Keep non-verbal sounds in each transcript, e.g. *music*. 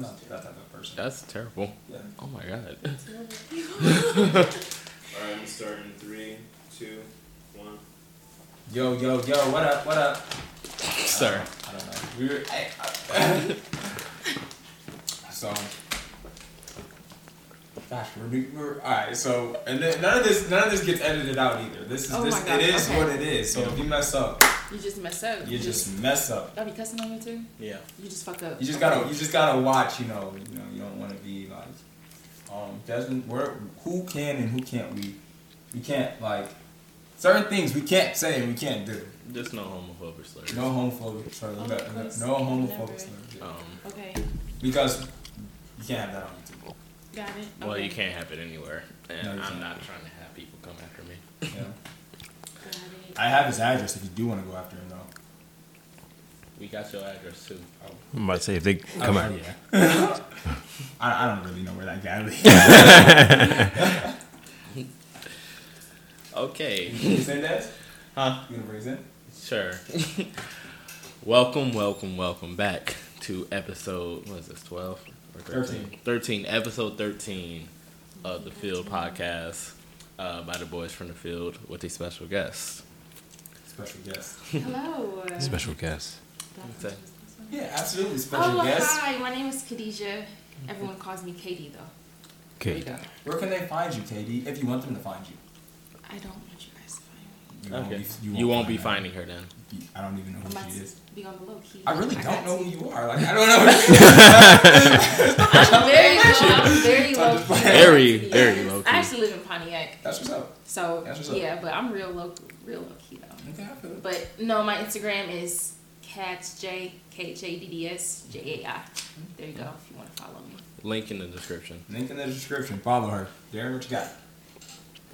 I'm not that type of person. That's terrible. Yeah. Oh my god. *laughs* All right, I'm starting three, two, one. Yo, yo, yo, what up, what up? Sir. I don't know. We were, hey, I- so, gosh, we're, we're all right. So, and then none of this, none of this gets edited out either. This is Oh this. God, It is okay. what it is. So if you mess up, You just mess up. you just mess up. Y'all be cussing on you too? Yeah. You just fuck up. You just gotta, you just gotta watch. You know, you know, you don't want to be like, um, Desmond. Where, who can and who can't we? We can't like certain things we can't say and we can't do. Just no homophobic slurs. No homophobic slurs. Oh, no of no homophobic Never. slurs. yeah. Um, Okay, Because you can't have that on YouTube. got it. well, okay. you can't have it anywhere, and No, I'm can't. not trying to have people come after me. Yeah. *laughs* Got it. I have his address if you do want to go after him though. We got your address too. I'm about to say if they come I, out. yeah. *laughs* I, I don't really know where that guy lives. *laughs* Okay. you send that? Huh? You gonna bring his in? Sure. welcome, welcome, welcome back to episode, what is this, 12 or 13? 13. episode 13 of the Field Podcast uh, by the boys from the field with a special guest. Special guest. Hello. Special guest. Okay. Yeah, absolutely oh, special Oh, guest. hi. My name is Khadijah. Everyone calls me Katie, though. There you Okay. Where can they find you, Katie, If you want them to find you. I don't want you guys to find me. You won't Okay. be- You won't find be finding her then. I don't even know I who she is. be on the low key. I really got don't know to. who you are. Like I don't know. I'm very low. I'm very low. just key. Very, Yes. very low key. I actually live in Pontiac, That's what's up. so That's what's up. yeah, but I'm real low, real low key though. Okay, I feel it. But no, my Instagram is Cats J K H A D D S J A I. There you go. If you want to follow me. Link in the description. Link in the description. Follow her. Darren, what you got?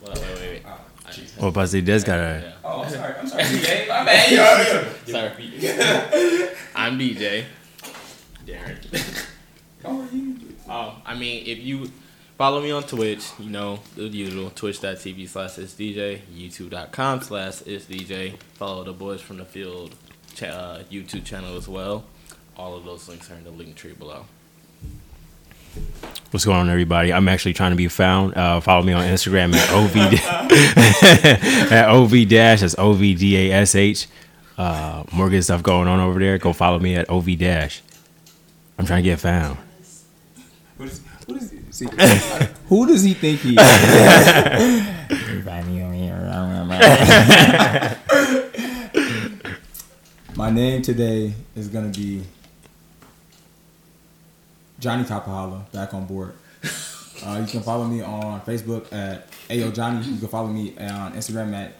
Well, wait, wait, wait. Oh, I- jeez. Oh, but they does got a. Yeah. Oh, I'm sorry. I'm sorry. *laughs* DJ. My bad. *laughs* Yo, yo. Sorry. *laughs* I'm DJ. Darren. How are you? Oh, I mean, if you follow me on Twitch, you know, the usual, twitch.tv slash it's DJ, youtube.com slash it's DJ. Follow the Boys from the Field cha- uh, YouTube channel as well. All of those links are in the Linktree below. What's going on, everybody? I'm actually trying to be found. Uh, follow me on Instagram at ov *laughs* at ov dash. That's o v d a s h. Uh, more good stuff going on over there. Go follow me at ov dash. I'm trying to get found. What is, what is see, *laughs* who does he think he is? *laughs* My name today is gonna be Johnny Kapahala, back on board. Uh, you can follow me on Facebook at Ayo Johnny. You can follow me on Instagram at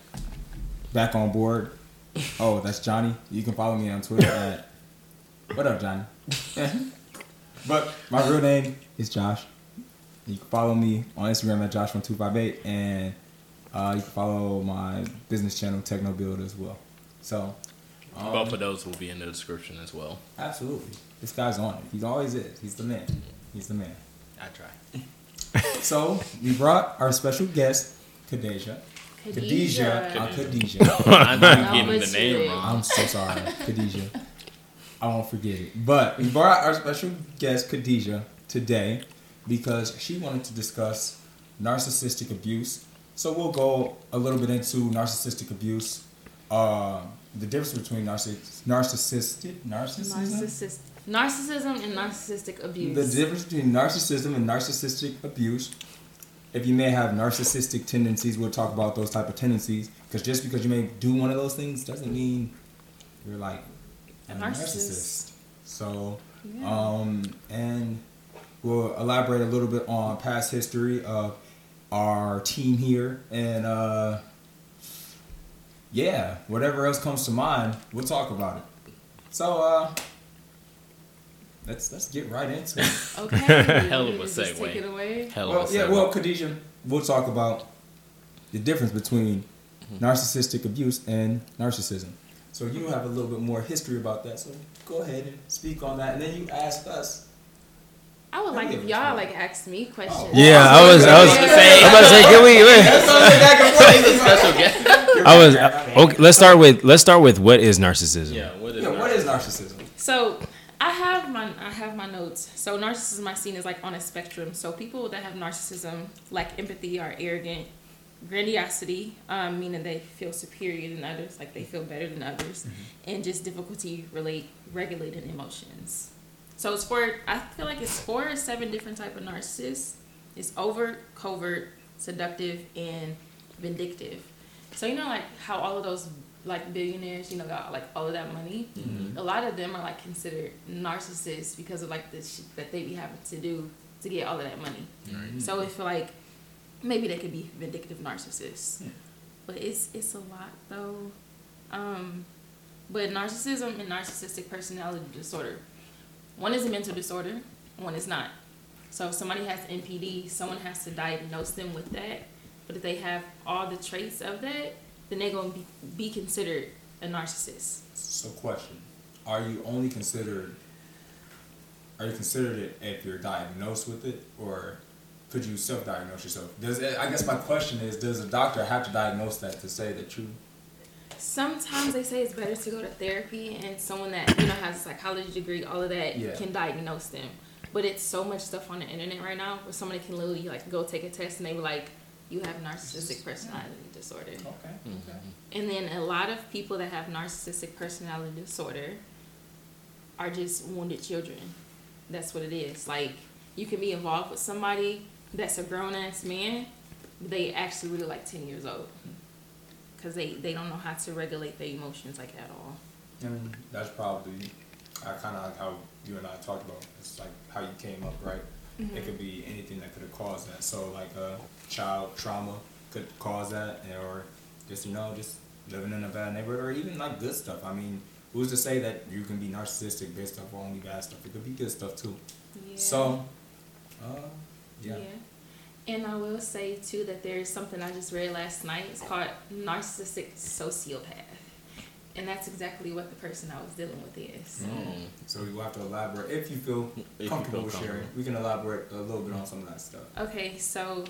Back on Board. Oh, that's Johnny. You can follow me on Twitter at What up, Johnny? *laughs* But my real name is Josh. You can follow me on Instagram at Josh1258 and uh, you can follow my business channel TeqnoBuild as well. So, um, Both of those will be in the description as well. absolutely, this guy's on it. He always is. He's the man. He's the man. I try. *laughs* So we brought our special guest, Khadijah. Khadijah. Khadijah. Uh, Khadijah. *laughs* I'm No, getting the name wrong. I'm so sorry, Khadijah. I won't forget it. But we brought our special guest, Khadijah, today because she wanted to discuss narcissistic abuse. So we'll go a little bit into narcissistic abuse, uh, the difference between narciss- narcissistic narcissism, Narcissist, narcissism and narcissistic abuse. the difference between narcissism and narcissistic abuse. If you may have narcissistic tendencies, we'll talk about those type of tendencies. Because just because you may do one of those things doesn't mean you're like a, A narcissist. narcissist. So, Yeah. um, and we'll elaborate a little bit on past history of our team here, and uh, yeah, whatever else comes to mind, we'll talk about it. So, uh, let's let's get right into it. *laughs* okay. *laughs* Hell of a segue. Take it away. Hell Well, of a yeah, segue. well, Khadijah, we'll talk about the difference between narcissistic abuse and narcissism. So you have a little bit more history about that. So go ahead and speak on that, and then you ask us. I would like if y'all like ask me questions. Yeah, I was. I was. I'm about to say, can we? He's a special guest. I was. Okay, let's start with. Let's start with what is narcissism. yeah, what is Yeah, what is narcissism? So I I have my I have my notes. So narcissism I seen is like on a spectrum. So people that have narcissism lack empathy, are arrogant, grandiosity, um, meaning they feel superior than others, like they feel better than others, and just difficulty relate regulating emotions. So it's for I feel like it's four or seven different type of narcissists. It's overt, covert, seductive, and vindictive. So you know like how all of those like billionaires, you know, got like all of that money. A lot of them are like considered narcissists because of like the shit that they be having to do to get all of that money. So if like maybe they could be vindictive narcissists, but it's it's a lot though. Um, but narcissism and narcissistic personality disorder, one is a mental disorder, one is not. So if somebody has NPD, someone has to diagnose them with that. But if they have all the traits of that, then they're gonna be, be considered a narcissist. So, question: Are you only considered? Are you considered it if you're diagnosed with it, or could you self-diagnose yourself? Does I guess my question is: Does a doctor have to diagnose that to say that you? Sometimes they say it's better to go to therapy and someone that you know has a psychology degree, all of that Yeah. can diagnose them. But it's so much stuff on the internet right now where somebody can literally like go take a test and they be like, "You have narcissistic personality disorder." Okay. Okay. Mm-hmm. And then a lot of people that have narcissistic personality disorder are just wounded children. That's what it is. Like you can be involved with somebody that's a grown ass man, but they actually really like ten years old mm-hmm. Because they they don't know how to regulate their emotions like at all. And that's probably I kind of like how you and I talked about. It's like how you came up, right? It could be anything that could have caused that. So like a child trauma could cause that, or just you know just living in a bad neighborhood, or even like good stuff. I mean, who's to say that you can be narcissistic based off only bad stuff? It could be good stuff too. Yeah. So, uh, yeah. And I will say too that there's something I just read last night. It's called narcissistic sociopath. And that's exactly what the person I was dealing with is. Mm. So we will have to elaborate if you feel *laughs* If comfortable with sharing. We can elaborate a little bit on some of that stuff. Okay, so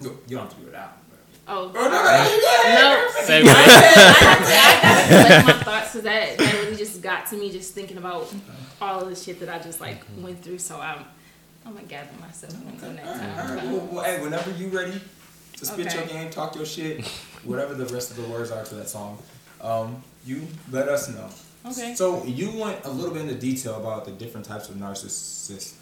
You you don't have to do it out. but- oh Oh, no, Say what? I gotta collect my *laughs* thoughts because that, that really just got to me just thinking about all of the shit that I just like went through. So I'm I'm gonna gather myself until next time. alright. Well, well, hey, whenever you ready to spit your game, talk your shit, whatever the rest of the words are to that song, um, you let us know. Okay. So you went a little bit into detail about the different types of narcissists.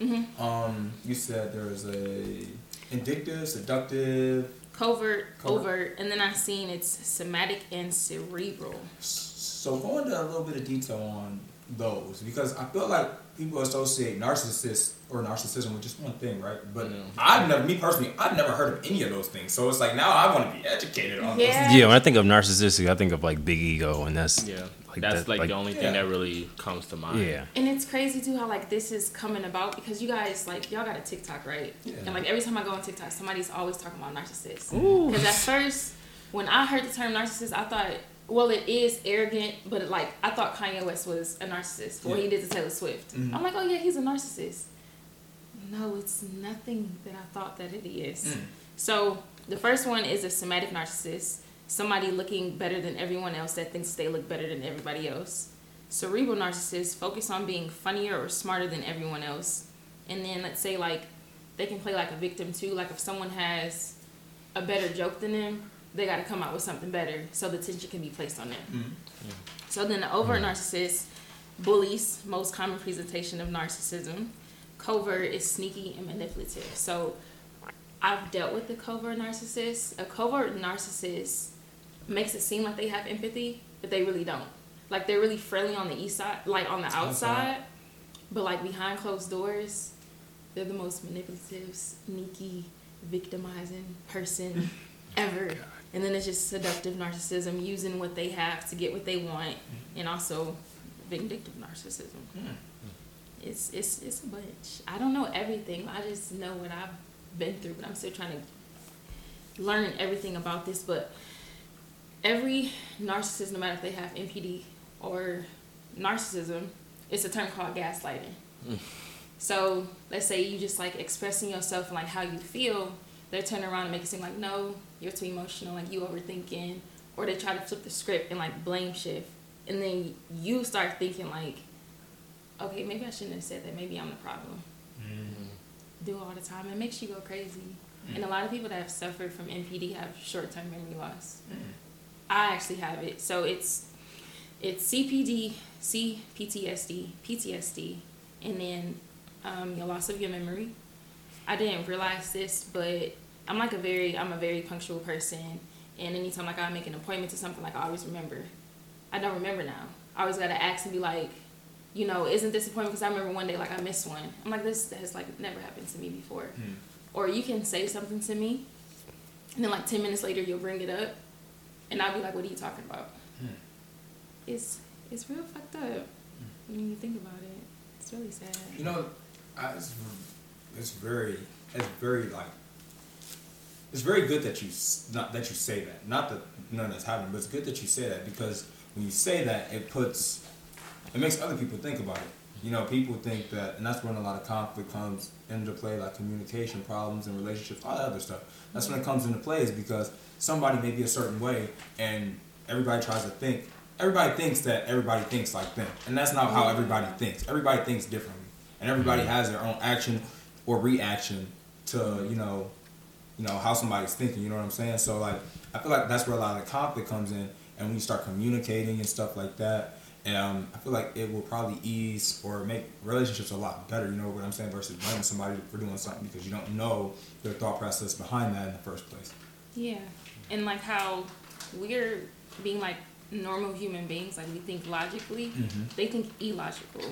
Mhm. Um, you said there's a indictive, seductive. Covert, Covert. overt, and then I've seen it's somatic and cerebral. So go into a little bit of detail on those because I feel like people associate narcissists or narcissism with just one thing, right? But Yeah. I've never, me personally, I've never heard of any of those things. So it's like now I want to be educated on Yeah. Yeah, when I think of narcissistic, I think of like big ego, and that's Yeah, Like that's that- like, like- the only Yeah. thing that really comes to mind. yeah. And it's crazy too how like this is coming about because you guys like y'all got a TikTok right? Yeah. And like every time I go on TikTok, somebody's always talking about narcissists. Because at first, when I heard the term narcissist, I thought, well, it is arrogant, but like I thought Kanye West was a narcissist for what he did to Taylor Swift. Mhm. I'm like, oh yeah, he's a narcissist. No, it's nothing that I thought that it is. Mm. So the first one is a somatic narcissist, somebody looking better than everyone else that thinks they look better than everybody else. Cerebral narcissists focus on being funnier or smarter than everyone else. And then let's say like they can play like a victim too. Like if someone has a better joke than them, they got to come out with something better so the attention can be placed on them. Mhm. So then the overt narcissist bullies, most common presentation of narcissism. Covert is sneaky and manipulative. So I've dealt with the covert narcissist. A covert narcissist makes it seem like they have empathy, but they really don't. Like they're really friendly on the east side, like on the Outside. outside, but like behind closed doors, they're the most manipulative, sneaky, victimizing person *laughs* ever. And then it's just seductive narcissism, using what they have to get what they want, and also vindictive narcissism. Hmm. It's it's it's a bunch. I don't know everything. I just know what I've been through, but I'm still trying to learn everything about this. But every narcissist, no matter if they have NPD or narcissism, it's a term called gaslighting. So let's say you just like expressing yourself and like how you feel, they turn around and make it seem like no, you're too emotional, like you overthinking, or they try to flip the script and like blame shift, and then you start thinking like, okay, maybe I shouldn't have said that. Maybe I'm the problem. Mm-hmm. Do all the time. It makes you go crazy. And a mm. lot of people that have suffered from NPD have short term memory loss. Mm-hmm. I actually have it. So it's it's CPD, CPTSD, PTSD, PTSD, and then um, your loss of your memory. I didn't realize this, but I'm like a very I'm a very punctual person, and anytime like I make an appointment to something, like I always remember. I don't remember now. I always gotta ask and be like, you know, isn't this appointment? Because I remember one day like I missed one. I'm like this has like never happened to me before. Hmm. Or you can say something to me, and then like ten minutes later you'll bring it up, and I'll be like, what are you talking about? Hmm. It's it's real fucked up hmm. when you think about it. It's really sad. You know, I, it's, it's very, it's very like, it's very good that you not that you say that. Not that none of that's happening, but it's good that you say that because when you say that, it puts, it makes other people think about it. You know, people think that, and that's when a lot of conflict comes into play, like communication problems and relationships, all that other stuff. That's when it comes into play, is because somebody may be a certain way, and everybody tries to think. Everybody thinks that everybody thinks like them, and that's not how everybody thinks. Everybody thinks differently, and everybody mm-hmm. has their own action or reaction to you know, you know how somebody's thinking. You know what I'm saying? So like, I feel like that's where a lot of the conflict comes in, and when you start communicating and stuff like that. Um, I feel like it will probably ease or make relationships a lot better. You know what I'm saying? Versus blaming somebody for doing something because you don't know their thought process behind that in the first place. Yeah, and like how we're being like normal human beings, like we think logically, they think illogical.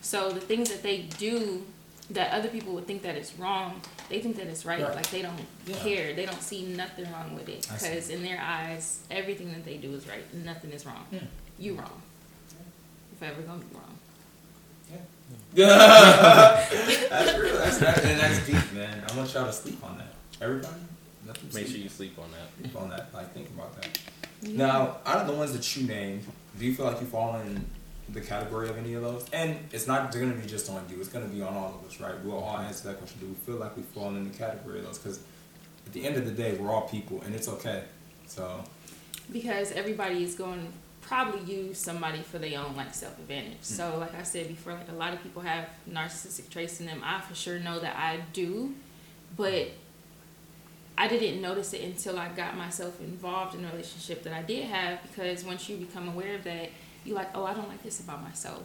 So the things that they do that other people would think that it's wrong, they think that it's right. Right. Like they don't Yeah. care. They don't see nothing wrong with it because in their eyes, everything that they do is right. Nothing is wrong. Hmm. You wrong. If I ever gonna be wrong. Yeah. *laughs* that's real. That's, that, and that's deep, man. I want y'all to sleep on that. Everybody, let them Make sure you sleep on that. sleep on that. Like, think about that. Now, out of the ones that you named, do you feel like you fall in the category of any of those? And it's not going to be just on you. It's going to be on all of us, right? We'll all answer that question. Do we feel like we fall in the category of those? Because at the end of the day, we're all people, and it's okay. So, because everybody is going to probably use somebody for their own like self advantage. Mm. So like I said before, like a lot of people have narcissistic traits in them. I for sure know that I do, but I didn't notice it until I got myself involved in a relationship that I did have because once you become aware of that, you like, oh, I don't like this about myself.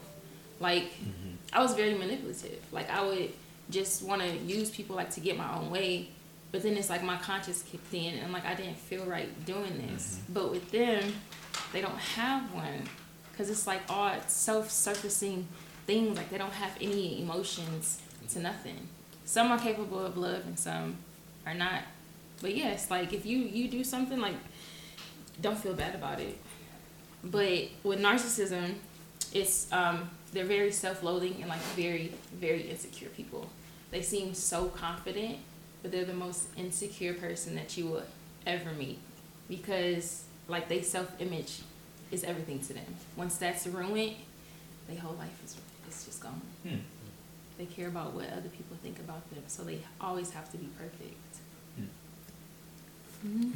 Like mm-hmm. I was very manipulative. Like I would just want to use people like to get my own way. But then it's like my conscience kicked in and like I didn't feel right doing this. Mm-hmm. But with them, they don't have one because it's like all self-surfacing things. Like they don't have any emotions to nothing. Some are capable of love and some are not. But yes, like if you you do something like, don't feel bad about it. But with narcissism, it's um they're very self-loathing and like very very insecure people. They seem so confident, but they're the most insecure person that you will ever meet because like they self-image is everything to them. Once that's ruined, their whole life is is just gone. Hmm. They care about what other people think about them, so they always have to be perfect. *laughs* Mhm.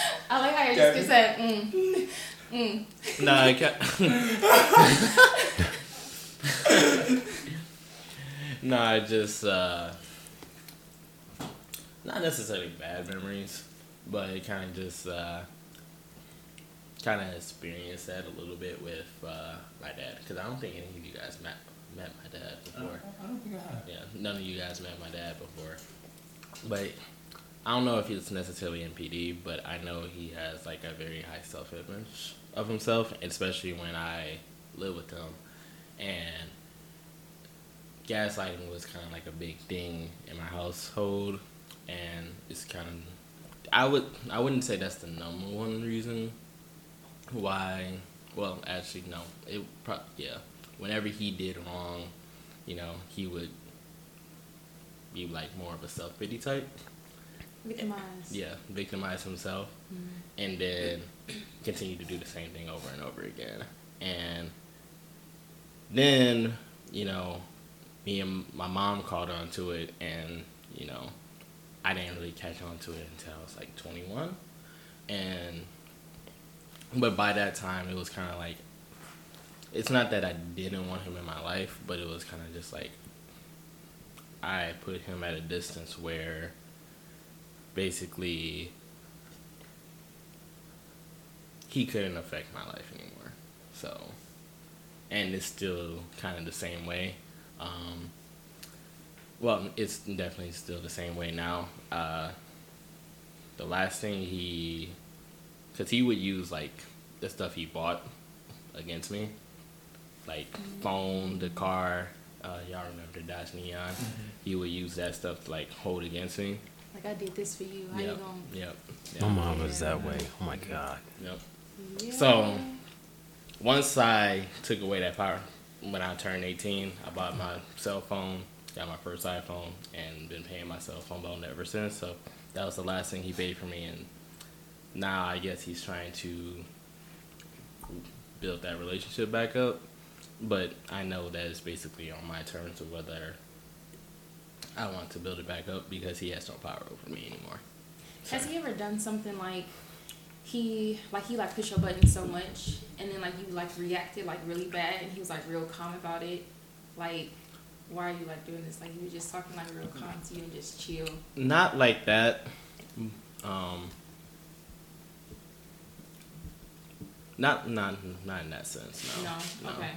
*laughs* I like how you just Gabby? said, mm, mm. Nah, I ca- *laughs* *laughs* nah, I just uh, not necessarily bad memories, but it kind of just uh, kind of experienced that a little bit with uh, my dad because I don't think any of you guys met met my dad before. I don't think I have. Yeah, none of you guys met my dad before. But I don't know if it's necessarily NPD, but I know he has like a very high self image of himself, especially when I live with him. And gaslighting was kind of like a big thing in my household, and it's kind of I would I wouldn't say that's the number one reason why. Well, actually, no. It pro- yeah. Whenever he did wrong, you know, he would be like more of a self pity type. Victimized. Yeah, victimize himself, mm-hmm. and then continue to do the same thing over and over again. And then, you know, me and my mom caught on to it, and you know, I didn't really catch on to it until I was like 21, and but by that time it was kind of like it's not that I didn't want him in my life, but it was kind of just like I put him at a distance where basically he couldn't affect my life anymore. So, and it's still kind of the same way. Um, well, it's definitely still the same way now. Uh, the last thing he, because he would use like the stuff he bought against me, like phone, the car. Uh, y'all remember the Dodge Neon? He would use that stuff to like hold against me. Like I did this for you. How Yep. you going? Yep. My Yep. mom was that way. Oh my god. Yep. Yeah. So once I took away that power, when I turned 18, I bought my cell phone, got my first iPhone, and been paying my cell phone bill ever since. So that was the last thing he paid for me, and now I guess he's trying to build that relationship back up. But I know that it's basically on my terms of whether I want to build it back up because he has no power over me anymore. Has he ever done something like he like he like pushed your button so much and then like you like reacted like really bad and he was like real calm about it? Like why are you like doing this? Like you were just talking like real calm to you and just chill. Not like that. Um, not not not in that sense. No. No, okay.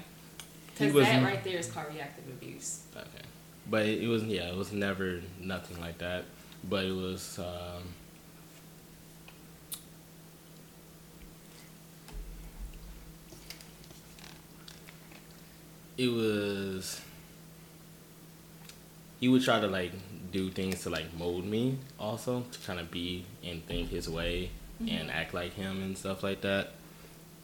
Because that right there is called reactive abuse. Okay. But it, it was yeah, it was never nothing like that. But it was um, it was he would try to like do things to like mold me also to kind of be and think his way and act like him and stuff like that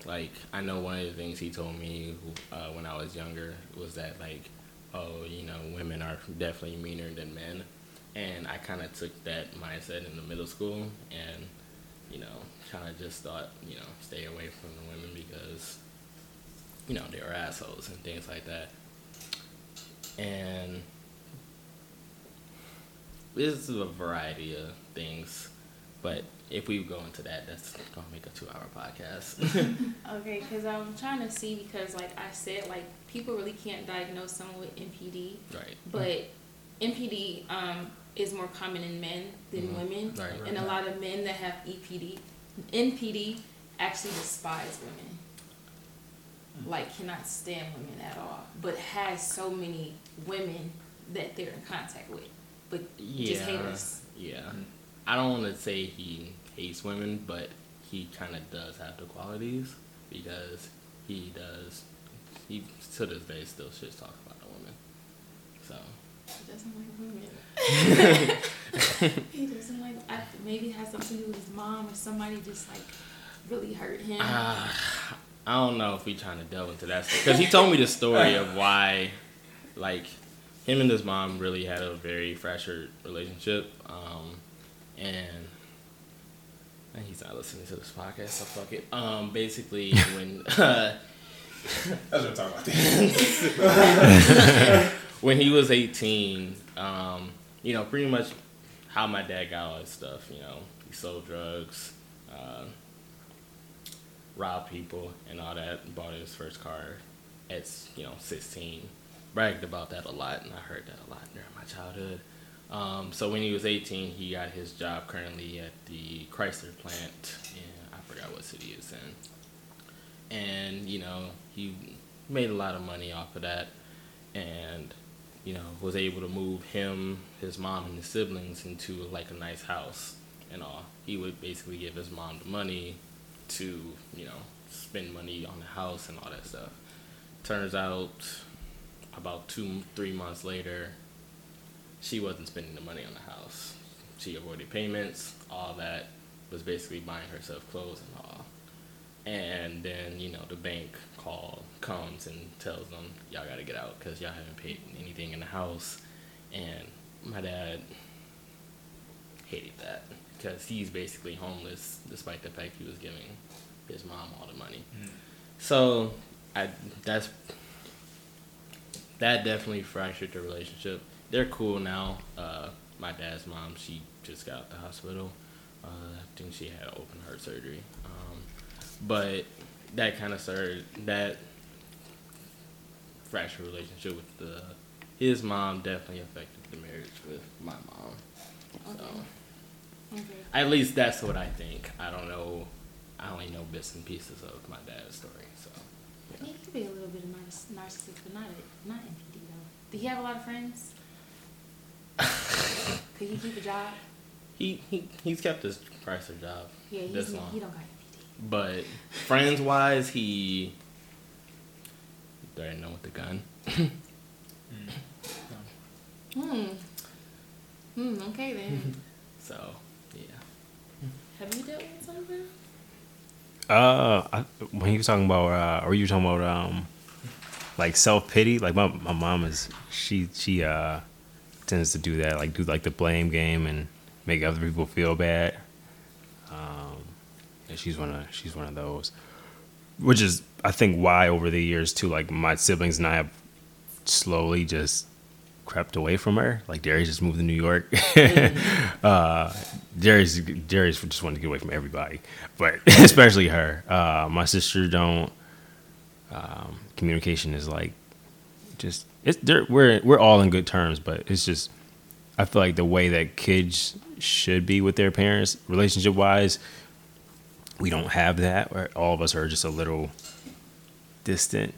like I know one of the things he told me uh, when I was younger was that like oh you know women are definitely meaner than men. And I kind of took that mindset in the middle school and you know kind of just thought you know stay away from the women because you know they were assholes and things like that. And this is a variety of things but if we go into that that's gonna make a two hour podcast. *laughs* Okay, because I'm trying to see because like I said, like people really can't diagnose someone with NPD, right but NPD um, is more common in men than Mhm. women, Right, right. and a lot of men that have EPD, NPD actually despise women. Like cannot stand women at all, but has so many women that they're in contact with, but just hate us. Yeah. I don't want to say he hates women, but he kind of does have the qualities because he does. He to this day still shit talk about a woman. So He doesn't like women. *laughs* he doesn't like. I, maybe it has something to do with his mom or somebody just like really hurt him. uh, I don't know if we trying to delve into that because he told me the story of why, like, him and his mom really had a very fractured relationship, um, and. and He's not listening to this podcast, so fuck it. Um, basically, when *laughs* uh, *laughs* That's what I'm talking about. *laughs* When he was 18, um, you know, pretty much how my dad got all his stuff. You know, he sold drugs, uh, robbed people, and all that. Bought his first car at you know 16. Bragged about that a lot, and I heard that a lot during my childhood. Um, so when he was 18, he got his job currently at the Chrysler plant in I forgot what city it's in, and you know he made a lot of money off of that and you know was able to move him his mom and his siblings into like a nice house and all. He would basically give his mom the money to you know spend money on the house and all that stuff. Turns out about two three months later she wasn't spending the money on the house. She avoided payments. All that was basically buying herself clothes and all and then you know the bank call comes and tells them y'all got to get out because y'all haven't paid anything in the house. And my dad hated that because he's basically homeless despite the fact he was giving his mom all the money. So i that's that definitely fractured the relationship. They're cool now. Uh, my dad's mom she just got out the hospital. Uh, i think she had open heart surgery but that kind of started that fractured relationship with the his mom definitely affected the marriage with my mom. So Okay. at least that's what I think. I don't know. I only know bits and pieces of my dad's story. So He could be a little bit of narciss- narcissist, but not not NPD though. Did he have a lot of friends? *laughs* Could he keep a job? he, he he's kept his Chrysler job Yeah, he's this long. he don't got. But friends wise, he threatened them with the gun. *laughs* Hmm. Hmm. Okay then. *laughs* So yeah. Have you dealt with something? Uh, I, when he was talking about, uh, or you were talking about, um, like self pity. Like my my mom is she she uh tends to do that, like do like the blame game and make other people feel bad. And she's one of she's one of those, which is I think why over the years too, like my siblings and I have slowly just crept away from her. Like Darius just moved to New York. *laughs* uh, Darius Darius just wanted to get away from everybody, but *laughs* especially her. Uh, my sister don't. Um, communication is like just it's we're we're all in good terms, but it's just I feel like the way that kids should be with their parents, relationship wise, we don't have that. All of us are just a little distant,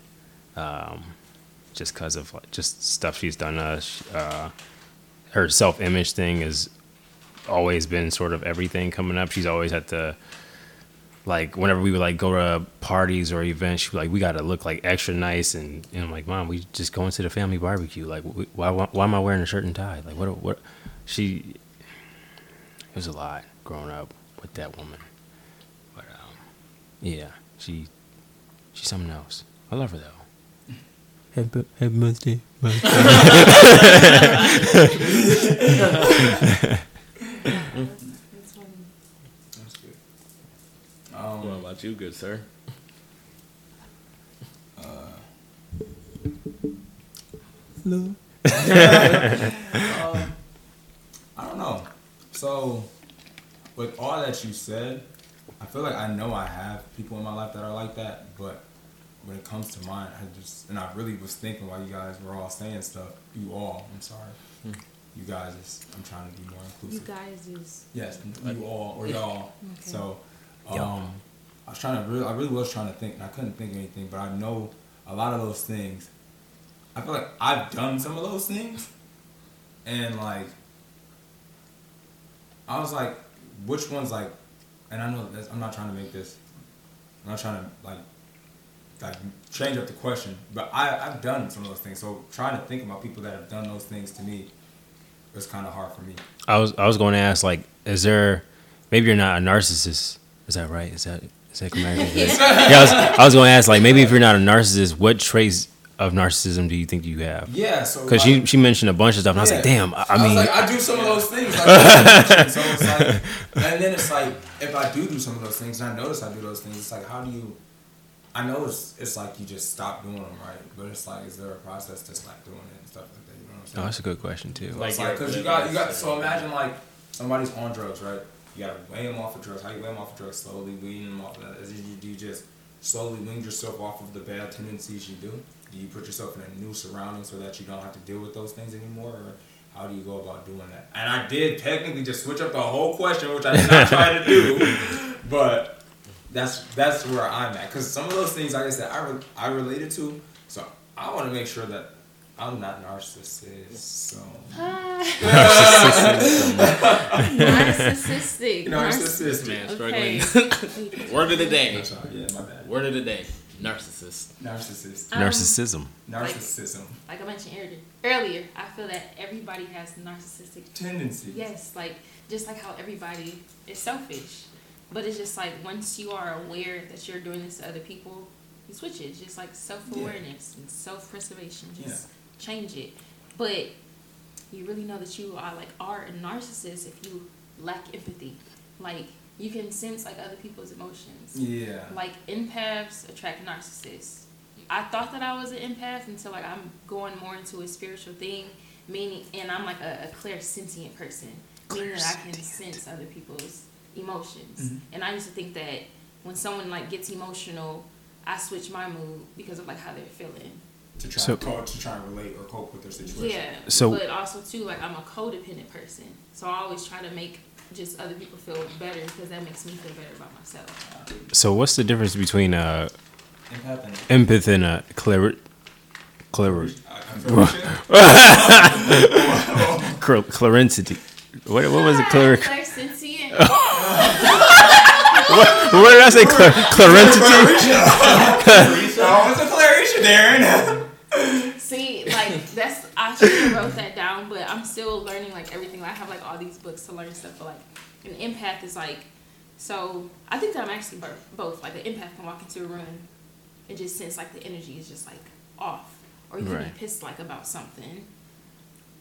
um, just because of like, just stuff she's done to us. Uh, her self image thing has always been sort of everything coming up. She's always had to like whenever we would like go to parties or events, she'd be like, "We got to look like extra nice," and, and I'm like, "Mom, we just going to the family barbecue. Like, why, why why am I wearing a shirt and tie? Like, what what?" She it was a lot growing up with that woman, yeah, she she's something else. I love her though. Happy, happy birthday, That's funny. That's what Um, about you, good sir? Uh. um, I don't know. So, with all that you said, I feel like I know I have people in my life that are like that, but when it comes to mine, I just and I really was thinking while you guys were all saying stuff. You all, I'm sorry. You guys, is, I'm trying to be more inclusive. You guys is Yes, you all or y'all. *laughs* Okay. So, Y'all. um, I was trying to really, I really was trying to think, and I couldn't think of anything. But I know a lot of those things. I feel like I've done some of those things, and like, I was like, which ones like, and I know that's, I'm not trying to make this, I'm not trying to like, like change up the question, but I I've done some of those things. So trying to think about people that have done those things to me was kind of hard for me. I was I was going to ask like, is there maybe you're not a narcissist? Is that right? Is that is that correct? *laughs* yeah, I was, I was going to ask like maybe if you're not a narcissist, what traits of narcissism do you think you have? Yeah, so Because like, she she mentioned a bunch of stuff, and I was like, damn. I, I I, mean, was like, I do some of those things. Like, *laughs* so it's like, and then it's like, if I do do some of those things, and I notice I do those things, it's like, how do you? I know it's, it's like you just stop doing them, right? But it's like, is there a process to stop doing it and stuff like that? You know what I'm oh, saying? that's a good question too. So Like it's like, cause you got, you got. So imagine like somebody's on drugs, right? You gotta wean them off of drugs. How you wean them off of drugs? Slowly wean them off of that. Is you, do you just slowly wean yourself off of the bad tendencies you do? Do you put yourself in a new surrounding so that you don't have to deal with those things anymore, or how do you go about doing that? And I did technically just switch up the whole question, which I did not try to do, *laughs* but that's that's where I'm at. Cause some of those things, like I said, I re- I related to, so I want to make sure that I'm not narcissist. So *laughs* narcissistic. narcissist, This man Okay. struggling. Word of the day. I'm sorry, yeah, my bad. Word of the day. Narcissist. Narcissist. Um, Narcissism. Narcissism. Like I mentioned earlier, earlier, I feel that everybody has narcissistic. tendencies. Yes, like just like how everybody is selfish, but it's just like once you are aware that you're doing this to other people, you switch it. Just like self awareness and self preservation. Just change it. But you really know that you are like are a narcissist if you lack empathy. Like you can sense like other people's emotions. Yeah. Like empaths attract narcissists. I thought that I was an empath until like I'm going more into a spiritual thing, meaning, and I'm like a, a clairsentient person, meaning that I can sense other people's emotions. Mhm. And I used to think that when someone like gets emotional, I switch my mood because of like how they're feeling. to try So- to, to try and relate or cope with their situation. Yeah. So- but also too, like I'm a codependent person, so I always try to make just other people feel better because that makes me feel better about myself. So what's the difference between uh, Empath and empath and uh, clar- clar- I, I feel shit. clar- clarity? What, what was it? Clar- Clairsentient. what did I say? Clar- clarity? Oh, *laughs* what's a claration, Darren? *laughs* See, like that's I should have wrote that down, but I'm still learning like everything. I have like all these books to learn stuff, but like an empath is like so I think that I'm actually both. Like an empath can walk into a room and just sense like the energy is just like off, or you can Right. be pissed like about something.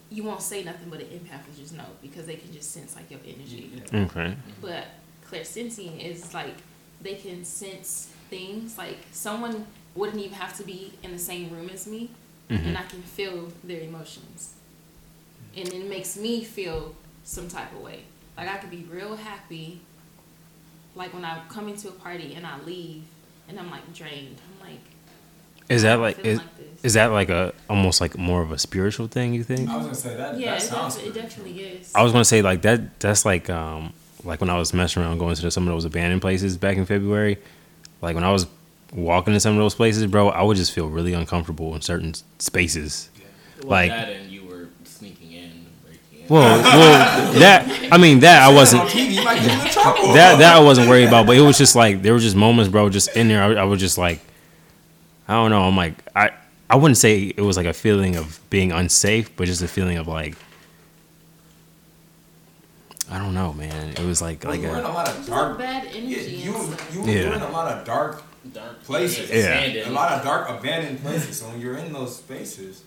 You won't say nothing, but an empath will just know because they can just sense like your energy. Okay. But clairsentient is like they can sense things. Like someone wouldn't even have to be in the same room as me, and I can feel their emotions, and it makes me feel some type of way. Like I could be real happy. Like when I come into a party and I leave, and I'm like drained. I'm like, Is that like is, like is that like a almost like more of a spiritual thing? You think? I was gonna say that. yeah, that it, sounds def- it definitely is. I was gonna say like that. That's like um like when I was messing around going to some of those abandoned places back in February. Like when I was walking in some of those places, bro, I would just feel really uncomfortable in certain spaces. Well, Like- that and you were sneaking in, breaking in. Well, well, that I mean that I wasn't. On *laughs* TV, you might get in trouble. that that I wasn't worried about, but it was just like there were just moments, bro, just in there. I, I was just like, I don't know. I'm like, I I wouldn't say it was like a feeling of being unsafe, but just a feeling of like, I don't know, man. It was like like you're in a a lot of dark. bad Yeah, energy you and stuff. you Yeah. you're a lot of dark Dark places. Yeah. A lot of dark abandoned places. So when you're in those spaces,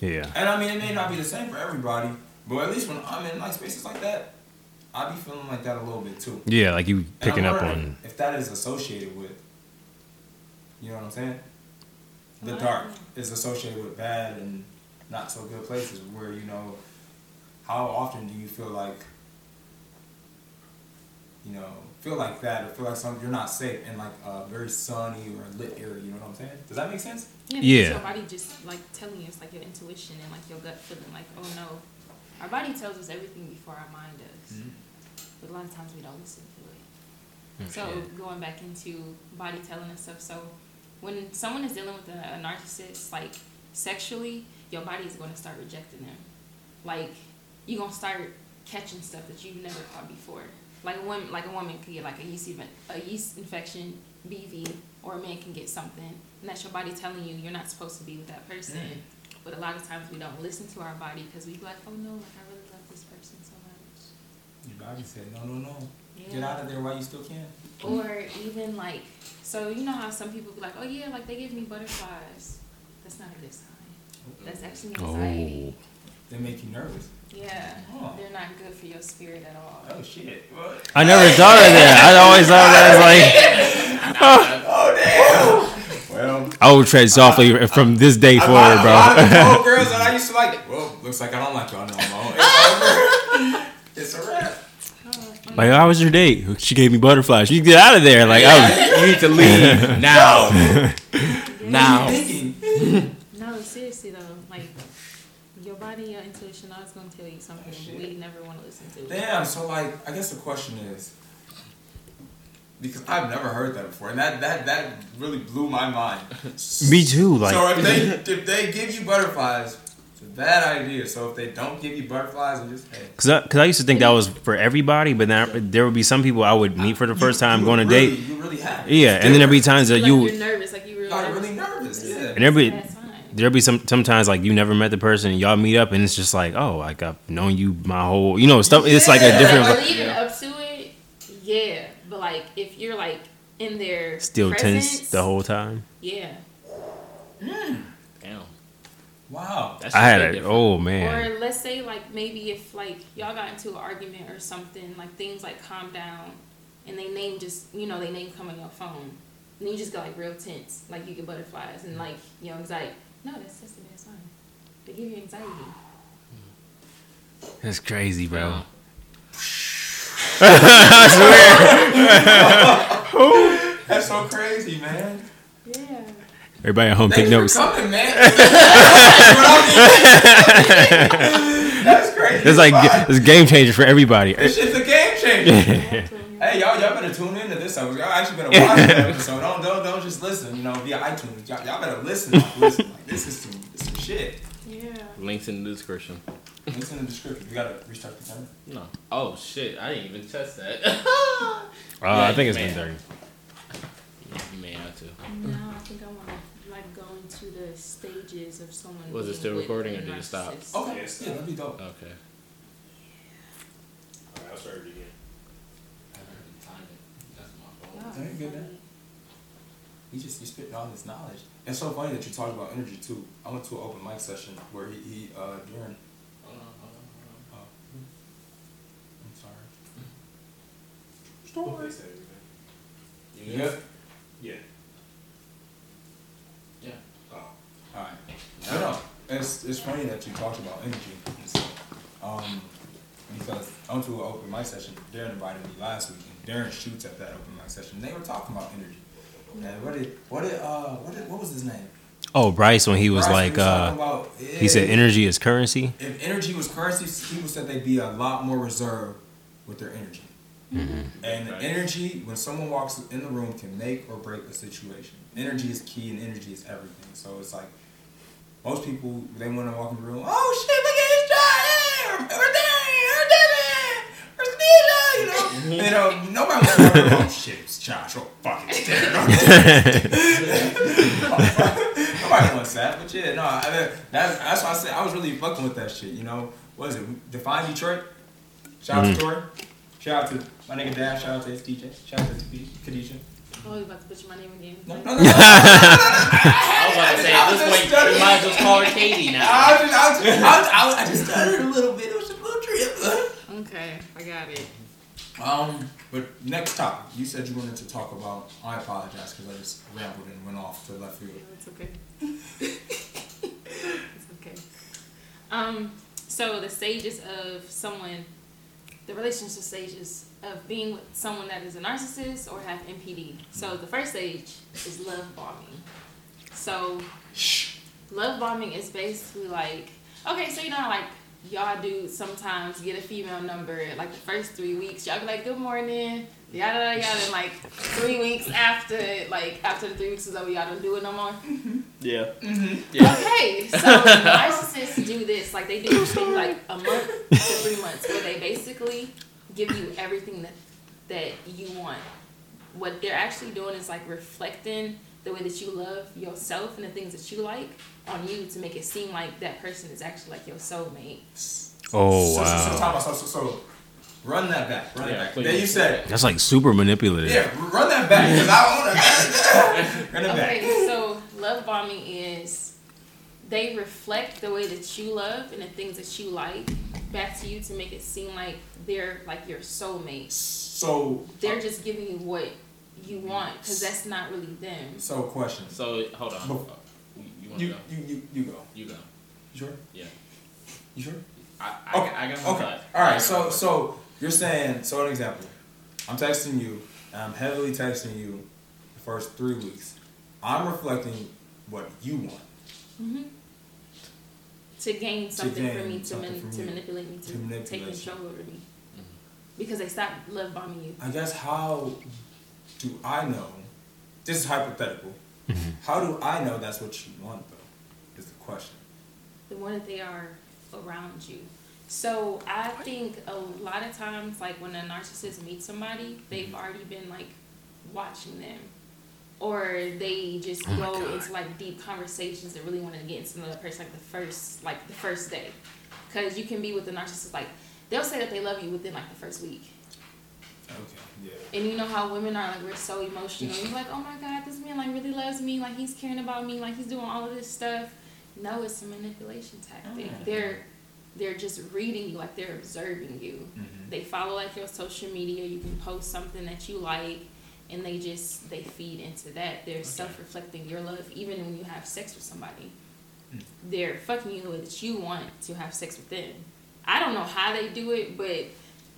yeah, and I mean it may not be the same for everybody, but at least when I'm in like spaces like that, I be feeling like that a little bit too. yeah, like you picking up on. if that is associated with. You know what I'm saying? The dark is associated with bad and not so good places where you know. How often do you feel like? You know, feel like that or feel like some you're not safe in like a very sunny or lit area. You know what I'm saying? Does that make sense? Yeah, Yeah. your body just like telling you it's like your intuition and like your gut feeling like, oh no. Our body tells us everything before our mind does. Mm-hmm. But a lot of times we don't listen to it. Mm, so going back into body telling and stuff, so when someone is dealing with a, a narcissist, like sexually, your body is going to start rejecting them. Like you're gonna start catching stuff that you've never caught before. Like a woman, like a woman could get like a yeast event, a yeast infection, BV, or a man can get something, and that's your body telling you you're not supposed to be with that person. Mm-hmm. But a lot of times we don't listen to our body because we be like, oh no, like I really love this person so much. Your body said no, no, no. Get out of there while you still can. Or even like, so you know how some people be like, oh yeah, like they give me butterflies. That's not a good sign. That's actually anxiety. Oh, They make you nervous. Yeah, Oh. they're not good for your spirit at all. Oh shit! What? I never thought of that. I always thought that as like *laughs* Oh damn! well, I will tread softly from this day I, forward, I, I, bro. told *laughs* girls that I used to like. Well, looks like I don't like y'all no more. It's over. *laughs* it's a wrap. Like, how was your date? She gave me butterflies. You get out of there. Like, I was, you need to leave now. now. Thinking. No, seriously though, like your body, your intuition, always gonna tell you something shit. we never want to listen to. Damn. So like, I guess the question is. Because I've never heard that before, and that, that, that really blew my mind. *laughs* me too. Like, so if they *laughs* if they give you butterflies, it's a bad idea. So if they don't give you butterflies, and just hey, Cause I, cause I used to think that was for everybody, but now there would be some people I would meet for the first time you going to really, date. You really have. Yeah, and then there'd be times that like you, you're nervous, like you really, Like really nervous. Yeah. and there'd be, Bad sign. there'd be some sometimes like you never met the person, and y'all meet up, and it's just like, oh, like I've known you my whole, you know, stuff. It's like a Yeah. different, Or even up to it, yeah. But like if you're like in their still presence, tense the whole time. yeah. Mm. Damn. Wow. That's I had just a, different. oh man, Or let's say like maybe if like y'all got into an argument or something, like things like calm down, and they name just you know they name come on your phone, and you just go like real tense, like you get butterflies and like you know anxiety. No, that's just a bad sign. They give you anxiety. that's crazy, bro. *laughs* That's so crazy, man. Yeah. Everybody at home, Thank take notes. for coming, man. *laughs* That's crazy. It's like it's game changer for everybody. This shit's a game changer. *laughs* hey, y'all, y'all better tune into this episode. Y'all actually better watch this *laughs* episode. Don't, don't, don't just listen. You know, via iTunes. Y'all, y'all better listen. listen. Like, this is some, this some shit. Yeah. Links in the description. Links in the description. You gotta restart the timer. No. Oh shit! I didn't even test that. *laughs* Uh, I think it's man. been thirty. Yeah, you may have to. No, I think I want to like go into the stages of someone. Was it being still with recording a or did it stop? Okay. Yes. Yeah, that'd be dope. Okay. Alright, I'll start it again. Wow, Very good, man. funny. He just he spitting all this knowledge. It's so funny that you talk about energy too. I went to an open mic session where he, he uh during Hold on, hold on, hold on. oh I'm sorry. We'll. You good? Yeah. Yeah. Oh. Alright. No no. It's it's funny that you talked about energy and stuff. Um because I went to an open mic session, Darren invited me last week and Darren shoots at that open mic session. They were talking about energy. And what did what did uh what did, what was his name? Oh, Bryce, when he was Bryce like, talking uh, about, he said energy is currency. if energy was currency, people said they'd be a lot more reserved with their energy. And Right. energy, when someone walks in the room, can make or break a situation. Energy is key, and energy is everything. So it's like most people they want to walk in the room. Oh shit! Look at his job. Hey, or Danny, or Devin, or Steve. You know, you know, nobody wants to walk in the room. Oh shit, it's Josh. Oh fuck, it's Darren. Nobody wants that, but yeah, no, I mean, that's that's why I said I was really fucking with that shit. You know, what is it? Define Detroit. Shout out to Tori. Shout out to my nigga Dad. Shout out to his DJ. Shout out to Khadijah. Oh, you about to butcher my name again? No, no, no, no, no, no, no, no, I was about to say at this just point stuttering. you might as well call her Katie now. I was just, I was just, I, was, I, just stuttered a little bit. It was just a little trip. Okay, I got it. Um, but next topic. You said you wanted to talk about. I apologize because I just rambled and went off to left field. It's okay. it's okay. Um, so the stages of someone, the relationship stages of being with someone that is a narcissist or have NPD. So the first stage is love bombing. So love bombing is basically like, okay, so you know like y'all do sometimes get a female number like the first three weeks. Y'all be like, good morning, yada yada yada. And like three weeks after, like after the three weeks is over, y'all don't do it no more. Mm-hmm. Mm-hmm. Yeah. Okay, so narcissists do this. Like they do this thing like a month to three months, where they basically give you everything that that you want. What they're actually doing is like reflecting the way that you love yourself and the things that you like on you to make it seem like that person is actually like your soulmate. Oh So, so, so, wow, so, so, so, run that back. Run Yeah, that back. please. Then you said, it. that's like super manipulative. yeah, run that back because I want to. *laughs* run it back. Okay, so love bombing is they reflect the way that you love and the things that you like back to you to make it seem like they're like your soulmate. So, They're uh, just giving you what you want because that's not really them. so question. So hold on. Bef- You, you want You, go? you, you, you go. You go. You sure? Yeah. You sure? I, I, Okay. I got my Okay. thought. All right. So, so you're saying, so an example. I'm texting you. And I'm heavily texting you the first three weeks. I'm reflecting what you want. Mm-hmm. To gain something gain from me, to, mani- from to you. manipulate me, to, To take manipulate you. control over me. Mm-hmm. Because they stopped love bombing you. I guess how do I know? This is hypothetical. Mm-hmm. How do I know that's what you want though? Is the question. the one that they are around you. So I think a lot of times, like when a narcissist meets somebody, they've mm-hmm. already been like watching them, or they just Oh go into like deep conversations that really want to get into another person, like the first, like the first day, because you can be with the narcissist like they'll say that they love you within like the first week. Okay. Yeah. And you know how women are like we're so emotional. You're like, oh my god, this man like really loves me, like he's caring about me, like he's doing all of this stuff. No, it's a manipulation tactic. Mm. They're they're just reading you, like they're observing you. Mhm. They follow like your social media. You can post something that you like, and they just they feed into that. They're self-reflecting your love, even when you have sex with somebody. Mm. They're fucking you the way that you want to have sex with them. I don't know how they do it, but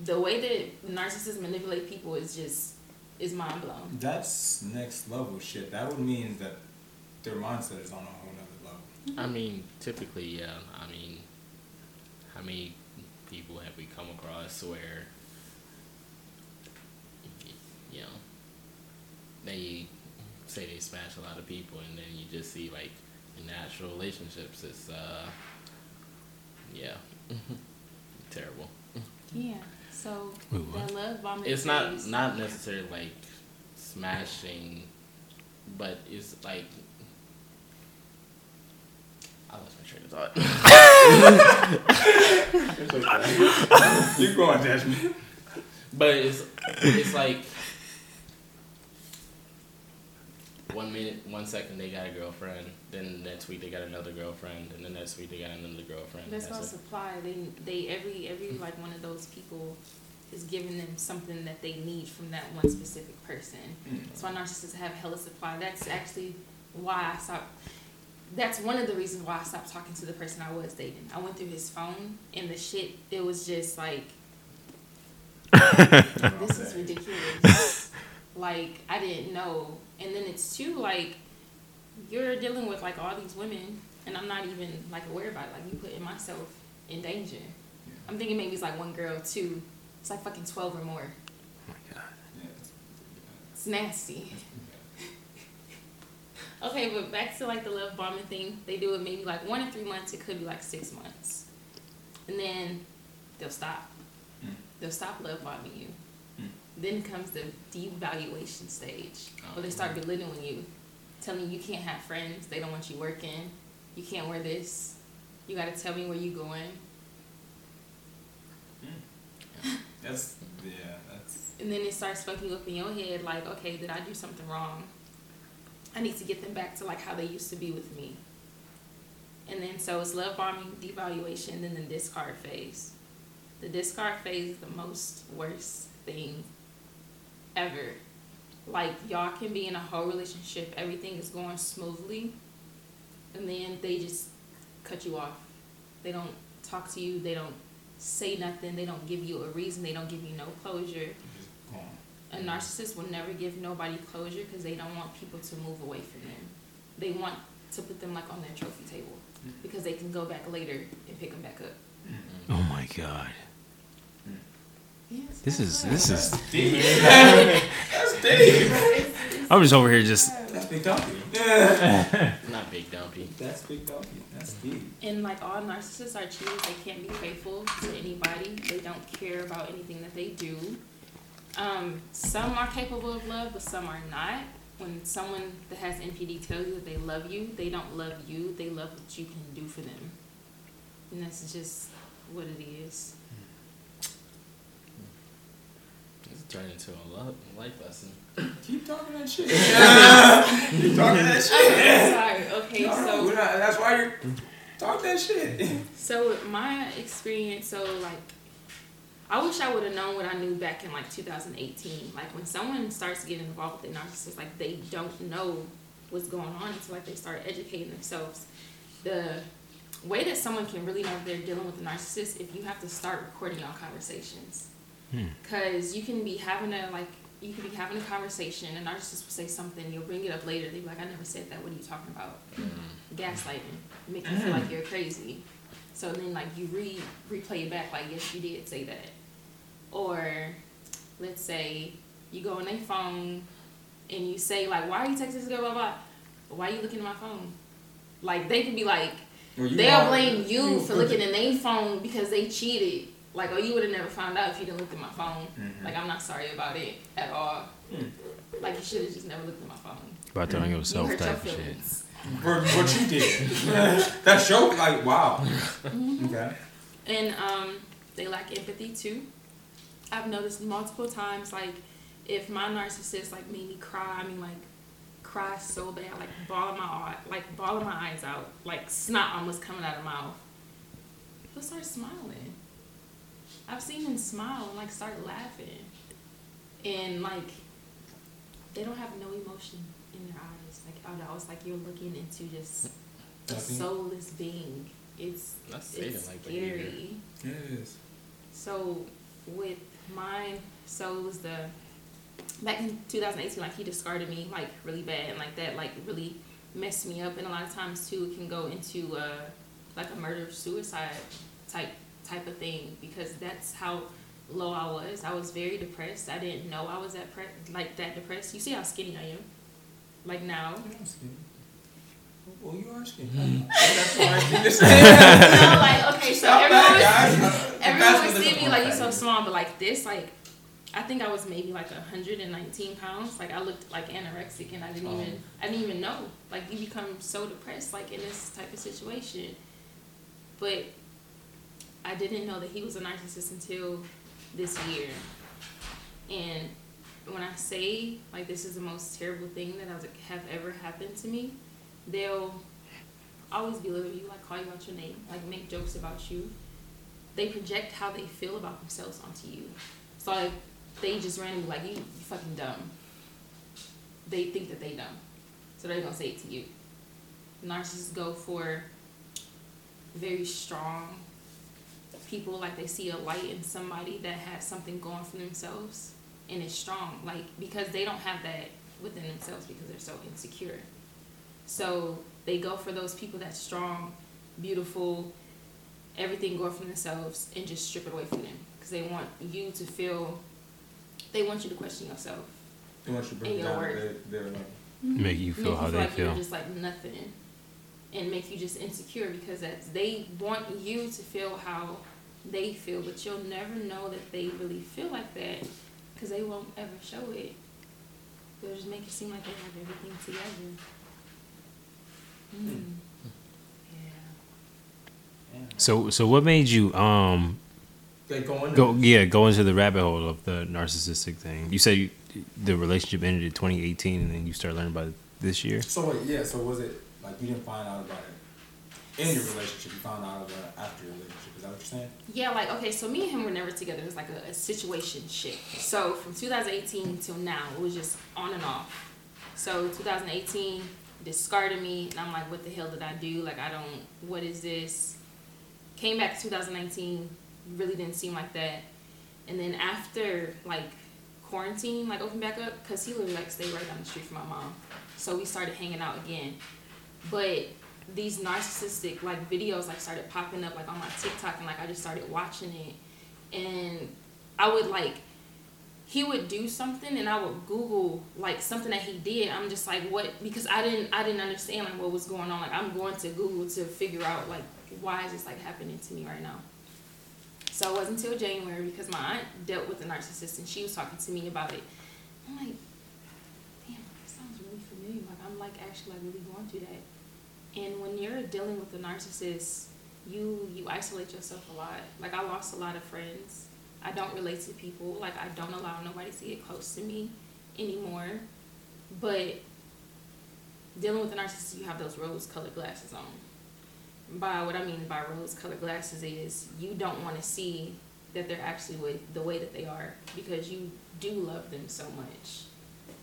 the way that narcissists manipulate people is just is mind blown. That's next level shit. That would mean that their mindset is on a whole nother level. I mean, typically, yeah. I mean, how many people have we come across where, you know, they say they smash a lot of people, and then you just see like in natural relationships, it's uh, yeah, *laughs* terrible. Yeah. So Wait, that love bombing. It's not phase- not necessarily like smashing, but it's like. I lost my train of thought. *laughs* Keep going, Jasmine. But it's it's like one minute, one second they got a girlfriend, then next week they got another girlfriend, and then next week they got another girlfriend. That's called it. supply. They they every every like one of those people is giving them something that they need from that one specific person. Mm. That's why narcissists have hella supply. That's actually why I stopped. That's one of the reasons why I stopped talking to the person I was dating. I went through his phone and the shit. It was just like, *laughs* this is ridiculous. *laughs* like I didn't know. And then it's too like you're dealing with like all these women, and I'm not even like aware about it. Like you putting myself in danger. I'm thinking maybe it's like one girl, two. It's like fucking twelve or more. Oh my god. It's nasty. *laughs* okay, but back to like the love bombing thing. They do it maybe like one or three months. It could be like six months, and then they'll stop. Mm. They'll stop love bombing you. Then comes the devaluation stage, where they start oh, belittling you, telling you you can't have friends. They don't want you working. You can't wear this. You got to tell me where you going. Hmm. *laughs* That's yeah. That's And then it starts fucking up in your head, like, okay, did I do something wrong? I need to get them back to like how they used to be with me. And then so it's love bombing, devaluation, then the discard phase. The discard phase is the most worst thing ever. Like y'all can be in a whole relationship, everything is going smoothly, and then they just cut you off. They don't talk to you, they don't say nothing, they don't give you a reason, they don't give you no closure. A narcissist will never give nobody closure because they don't want people to move away from them. They want to put them like on their trophy table because they can go back later and pick them back up. Oh my god. Yes, This is this is. Deep. That's deep. I'm just over here just. That's big donkey. Yeah. *laughs* Not big dumpy. That's big donkey. That's deep. And like all narcissists are cheaters, they can't be faithful to anybody. They don't care about anything that they do. Um, some are capable of love, but some are not. When someone that has NPD tells you that they love you, they don't love you. They love what you can do for them, and that's just what it is. It's turned into a lo- life lesson. *coughs* Keep talking that shit. *laughs* Keep talking that shit. Sorry. Okay, No, no, so not- that's why you're talk that shit. *laughs* So my experience, so like, I wish I would have known what I knew back in like 2018. Like when someone starts getting involved with a narcissist, like they don't know what's going on until like they start educating themselves. The way that someone can really know if they're dealing with a narcissist if you have to start recording your conversations. Cause you can be having a like you could be having a conversation, and narcissist will say something, you'll bring it up later. They'll be like, I never said that. What are you talking about? Mm. Gaslighting, make you feel like you're crazy. So then like you re replay it back like yes you did say that. Or let's say you go on their phone and you say like why are you texting this girl blah blah why are you looking at my phone? Like they could be like Well, they'll blame you you for looking it- at their phone because they cheated. Like oh you would have never found out if you didn't look at my phone. Mhm. Like I'm not sorry about it at all. Like you should have just never looked at my phone. About to on You yourself hurt your of shit. feelings. For what you did. *laughs* That's your like wow. Okay. And um, they lack empathy too. I've noticed multiple times, like, if my narcissist like made me cry, I mean, like, cry so bad, like bawling my eye, like bawling my eyes out, like snot almost coming out of my mouth. He'll start smiling. I've seen him smile and like start laughing, and like, they don't have no emotion in their eyes. Like, I was like, you're looking into just a soulless being. It's That's it's like behavior. scary. It is. So with mine, so it was the back in 2018, like he discarded me like really bad and like that like really messed me up, and a lot of times too, it can go into uh, like a murder suicide type type of thing because that's how low I was. I was very depressed. I didn't know I was that pre- like that depressed. You see how skinny I am, like now. Well, you are skinny. *laughs* *laughs* no, like okay, *laughs* so everyone was, everyone would see me like you're so small, but like this, like I think I was maybe like 119 pounds. Like I looked like anorexic, and I didn't even I didn't even know. Like you become so depressed, like in this type of situation. But I didn't know that he was a narcissist until this year. And when I say like this is the most terrible thing that has have ever happened to me, they'll always belittle you, like call you out your name, like make jokes about you. They project how they feel about themselves onto you. So like they just randomly like you, you fucking dumb. They think that they dumb, so they're gonna say it to you. Narcissists go for very strong people, like they see a light in somebody that has something going for themselves and it's strong, like because they don't have that within themselves because they're so insecure. So they go for those people that's strong, beautiful, everything going for themselves, and just strip it away from them because they want you to feel. They want you to question yourself. They want you to bring it down word. to their, their level. Make you feel make how you they like feel. You're just like nothing, and make you just insecure because that's they want you to feel how they feel, but you'll never know that they really feel like that because they won't ever show it. They'll just make it seem like they have everything together. Mm. Yeah. So so what made you um They go go yeah go into the rabbit hole of the narcissistic thing? You said you, the relationship ended in 2018, and then you started learning about it this year. So wait, yeah. So was it like you didn't find out about it in your relationship? You found out about it after your relationship. Is that what you're saying? Yeah, like okay, so me and him were never together. It was like a, a situation shit. So from 2018 till now, it was just on and off. So 2018 discarded me, and I'm like, what the hell did I do? Like I don't. What is this? Came back 2019, really didn't seem like that. And then after like quarantine, like opened back up, cause he literally like stayed right down the street from my mom. So we started hanging out again. But these narcissistic like videos like started popping up like on my TikTok and like I just started watching it and I would like he would do something and I would Google like something that he did. I'm just like what because I didn't I didn't understand like what was going on. Like I'm going to Google to figure out like why is this like happening to me right now. So it wasn't until January because my aunt dealt with a narcissist and she was talking to me about it. I'm like, damn, that sounds really familiar. Like I'm like actually like really going through that. And when you're dealing with a narcissist, you you isolate yourself a lot. Like I lost a lot of friends. I don't relate to people. Like I don't allow nobody to get close to me anymore. But dealing with a narcissist, you have those rose-colored glasses on. By what I mean by rose-colored glasses is you don't want to see that they're actually with the way that they are because you do love them so much.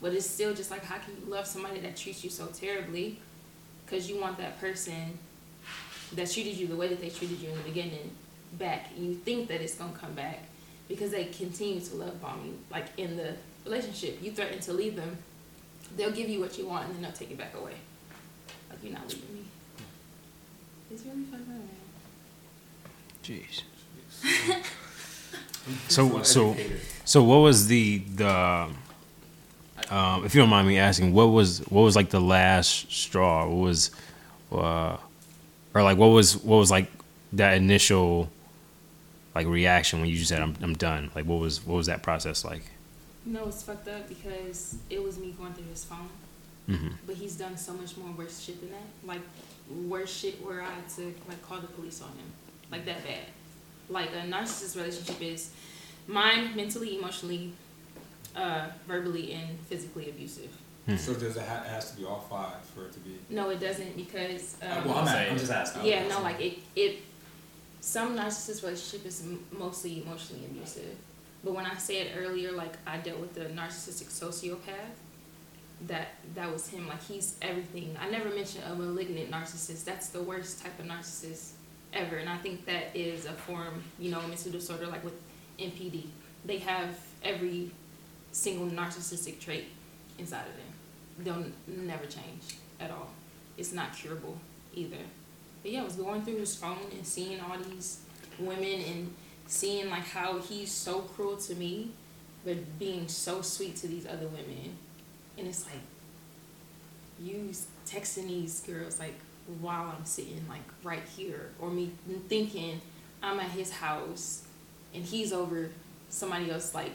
But it's still just like how can you love somebody that treats you so terribly? Because you want that person that treated you the way that they treated you in the beginning back. And you think that it's gonna come back because they continue to love bomb you. Like in the relationship, you threaten to leave them, they'll give you what you want and then they'll take it back away. Like you're not leaving me. It's really fucked up, man. Jeez. *laughs* So so so what was the the um, if you don't mind me asking, what was what was like the last straw? What was uh, or like what was what was like that initial like reaction when you just said I'm I'm done? Like what was what was that process like? You know, it's fucked up because it was me going through his phone. hmm But he's done so much more worse shit than that. Like worse shit where I had to like call the police on him. Like that bad. Like a narcissist relationship is mind, mentally, emotionally, uh, verbally, and physically abusive. So does it, ha- it has to be all five for it to be? No, it doesn't because um, well, I'm, at, I'm just asking. yeah, no, like it, it. Some narcissist relationship is m- mostly emotionally abusive, but when I said earlier, like I dealt with a narcissistic sociopath, that that was him. Like he's everything. I never mentioned a malignant narcissist. That's the worst type of narcissist ever, and I think that is a form, you know, mental disorder, like with NPD. They have every single narcissistic trait inside of them. They'll n- never change at all. it's not curable either. But yeah, I was going through his phone and seeing all these women and seeing like how he's so cruel to me, but being so sweet to these other women. And it's like you texting these girls like while I'm sitting like right here, or me thinking I'm at his house and he's over somebody else like.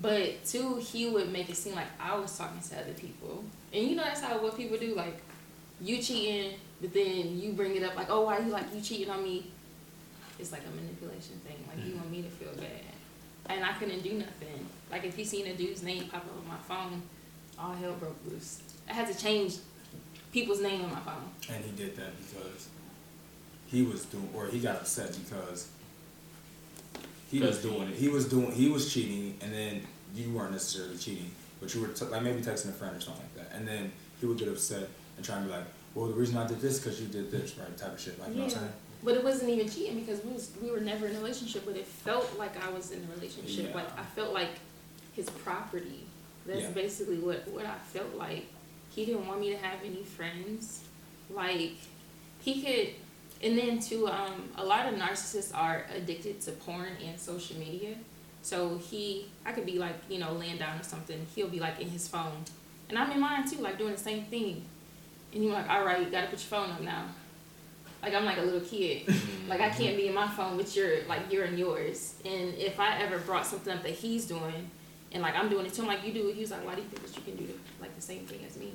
But two, he would make it seem like I was talking to other people, and you know that's how what people do. Like you cheating, but then you bring it up like, oh, why you like you cheating on me? It's like a manipulation thing. Like you mm-hmm. want me to feel bad, and I couldn't do nothing. Like if you seen a dude's name pop up on my phone, all hell broke loose. I had to change people's name on my phone. And he did that because he was doing, or he got upset because he was Because he- doing it. He was doing, he was cheating, and then you weren't necessarily cheating, but you were t- like maybe texting a friend or something like that, and then he would get upset and try and be like, "Well, the reason I did this because you did this, right?" Type of shit. Like, you know what I'm saying? But it wasn't even cheating because we was we were never in a relationship, but it felt like I was in a relationship. Yeah. Like I felt like his property. That's Yeah. basically what what I felt like. He didn't want me to have any friends. Like he could and then too, um, a lot of narcissists are addicted to porn and social media. So he I could be like, you know, laying down or something, he'll be like in his phone. And I'm in mine too, like doing the same thing. And you're like, All right, you gotta put your phone up now. Like I'm like a little kid. *laughs* like I can't be in my phone with your like you're in yours. And if I ever brought something up that he's doing and like I'm doing it to him like you do it, he was like, Why do you think that you can do the, like the same thing as me?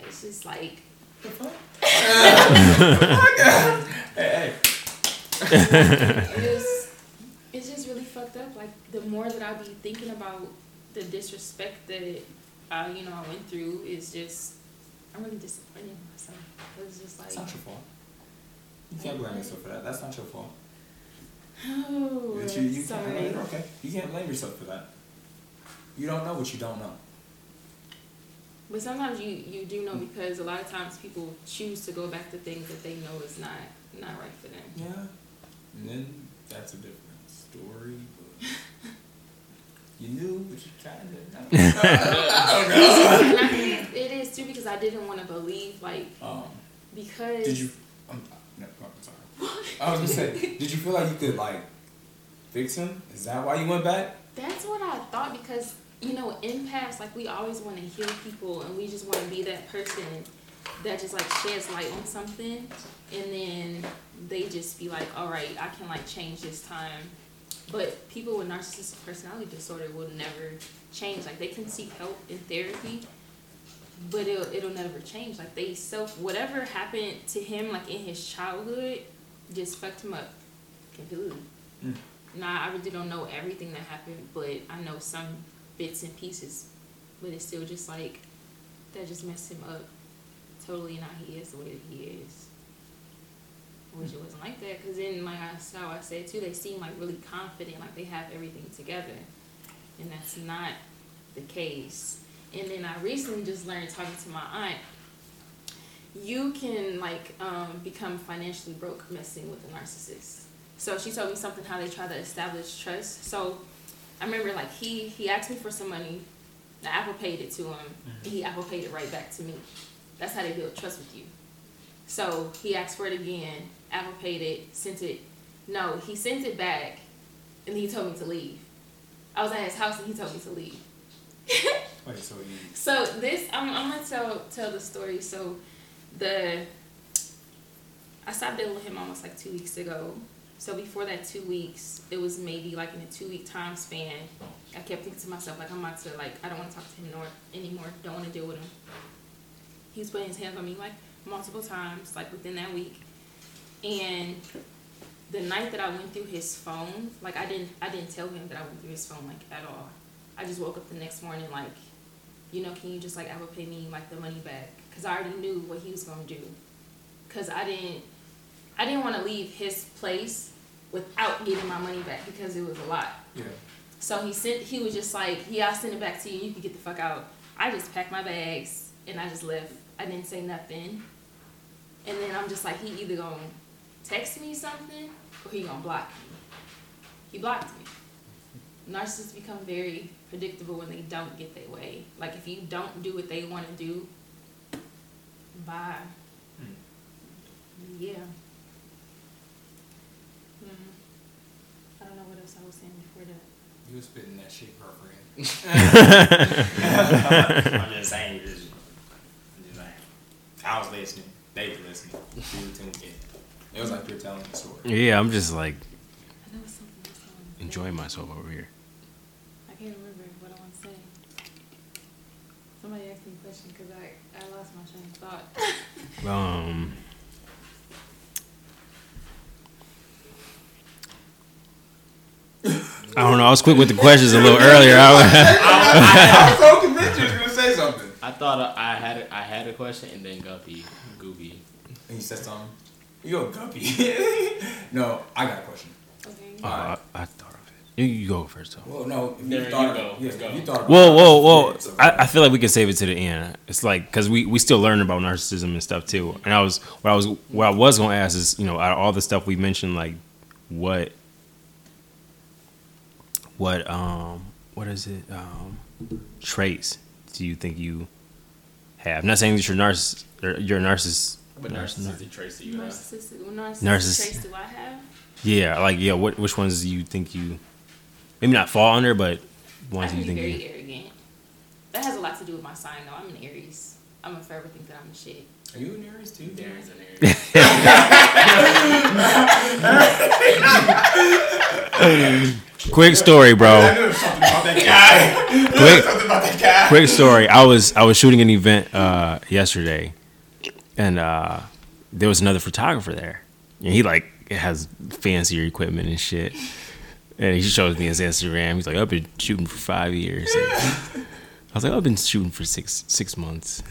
It's just like Hey, hey. it was it's just really fucked up. Like the more that I be thinking about the disrespect that uh, you know I went through is just I'm really disappointed in myself. It's just That's like not your fault. You can't blame yourself for that. That's not your fault. oh, you, you sorry. can't. You're okay. You can't blame yourself for that. You don't know what you don't know. But sometimes you you do know because a lot of times people choose to go back to things that they know is not not right for them. Yeah. And then that's a different story. But *laughs* you knew, but you kind of. and I think it is too because I didn't want to believe like Um, because did you? Um, no, I'm sorry. I was gonna say, did you feel like you could like fix him? Is that why you went back? That's what I thought because you know, in empaths like we always want to heal people and we just want to be that person that just like sheds light on something and then they just be like, all right, I can like change this time. But people with narcissistic personality disorder will never change. Like they can seek help in therapy, but it'll it'll never change. Like they self whatever happened to him like in his childhood just fucked him up completely. Mm. Nah, I really don't know everything that happened, but I know some bits and pieces. But it's still just like that just messed him up totally not he is the way that he is. I wish it wasn't like that because then like I how I said too, they seem like really confident, like they have everything together, and that's not the case. And then I recently just learned talking to my aunt, you can like um, become financially broke messing with a narcissist. So she told me something how they try to establish trust. So I remember like he he asked me for some money, I Apple paid it to him, and he Apple paid it right back to me. That's how they build trust with you. So he asked for it again. Apple paid it, sent it. No, he sent it back, and he told me to leave. I was at his house and he told me to leave. *laughs* Wait, so you? So this, I'm, I'm gonna tell tell the story. So, the I stopped dealing with him almost like two weeks ago. So before that two weeks, it was maybe like in a two week time span. I kept thinking to myself like I'm about to like I don't want to talk to him nor anymore. Don't want to deal with him. He was putting his hands on me like multiple times, like within that week. And the night that I went through his phone, like I didn't I didn't tell him that I went through his phone like at all. I just woke up the next morning like, you know, can you just like Apple pay me like the money back? Cause I already knew what he was gonna do. Cause I didn't I didn't want to leave his place without getting my money back because it was a lot. Yeah. So he sent. He was just like, "Yeah, I'll send it back to you. And you can get the fuck out." I just packed my bags and I just left. I didn't say nothing. And then I'm just like, he either gonna text me something or he gonna block me. He blocked me. Narcissists become very predictable when they don't get their way. Like if you don't do what they want to do, Bye. Hmm. Yeah. Mm. I don't know what else I was saying before that. You was spitting that shit perfect. *laughs* *laughs* I'm just saying, just, I'm just saying. I was listening. They were listening. You were tuned in. It was like you're telling the story. Yeah, I'm just like I know it's something else I wanted to say. enjoying myself over here. I can't remember what I want to say. Somebody asked me a question because I, I lost my train of thought. Um, I don't know. I was quick with the questions a little earlier. I, *laughs* I was so convinced you was gonna say something. I thought I had a, I had a question and then Guppy, Gooby. And you said something. You go guppy. *laughs* no, I got a question. Okay. oh, I, I thought of it. You, you go first though. Well, no, if There you you thought go. of it, yes, Go. if you thought about Whoa, it, whoa, whoa! it's okay. I, I feel like we can save it to the end. It's like because we we still learn about narcissism and stuff too. And I was what I was what I was gonna ask is you know out of all the stuff we mentioned like what what um what is it um traits do you think you have? I'm not saying that you're narciss you're a narcissist. What narciss- narcissistic traits do you have? Narcissistic, narcissistic Narciss- traits do I have? Yeah, like yeah. What which ones do you think you maybe not fall under, but I ones can you be think very you arrogant. That has a lot to do with my sign, though. I'm an Aries. I'm a forever think that I'm the shit. Are you an Aries too? Darren's an *laughs* Aries. *laughs* *laughs* quick story, bro. I knew something about that guy. quick something about that guy. quick story. I was I was shooting an event uh, yesterday, and uh, there was another photographer there, and he like has fancier equipment and shit. And he shows me his Instagram. He's like, I've been shooting for five years. And I was like, I've been shooting for six six months.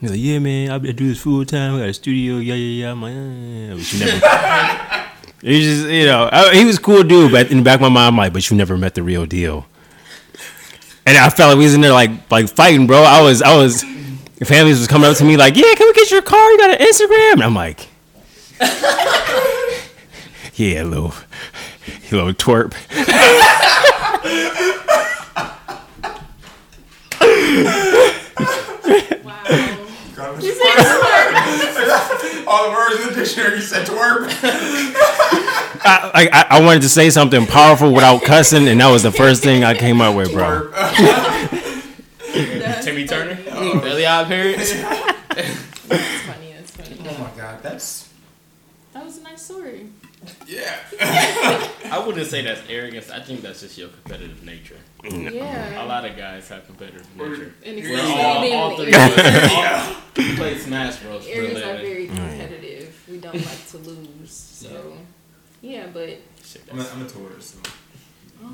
He's like, Yeah, man, I do this full time. I got a studio. Yeah, yeah, yeah. I'm like, "Uh," but you never. *laughs* He just, you know, I, he was a cool dude, but in the back of my mind, I'm like, but you never met the real deal. And I felt like we was in there like like fighting, bro. I was I was families was coming up to me like, yeah, can we get your car? You got an Instagram? And I'm like, *laughs* yeah, little little twerp. *laughs* Wow. *laughs* All the words in the dictionary You said twerp. I, I I wanted to say something powerful without cussing, and that was the first thing I came up with, bro. Timmy Turner, funny. Fairly Odd Parents. *laughs* That's funny. That's funny. Oh my god, that's That was a nice story. yeah. *laughs* I wouldn't say that's arrogance. I think that's just your competitive nature. A Yeah. lot of guys have competitive nature. And We're all, being all an three. Aries. all- We played Smash Bros. for Aries are very competitive. We don't like to lose. So, yeah, but Shit, I'm a, that's- I'm a Taurus. So.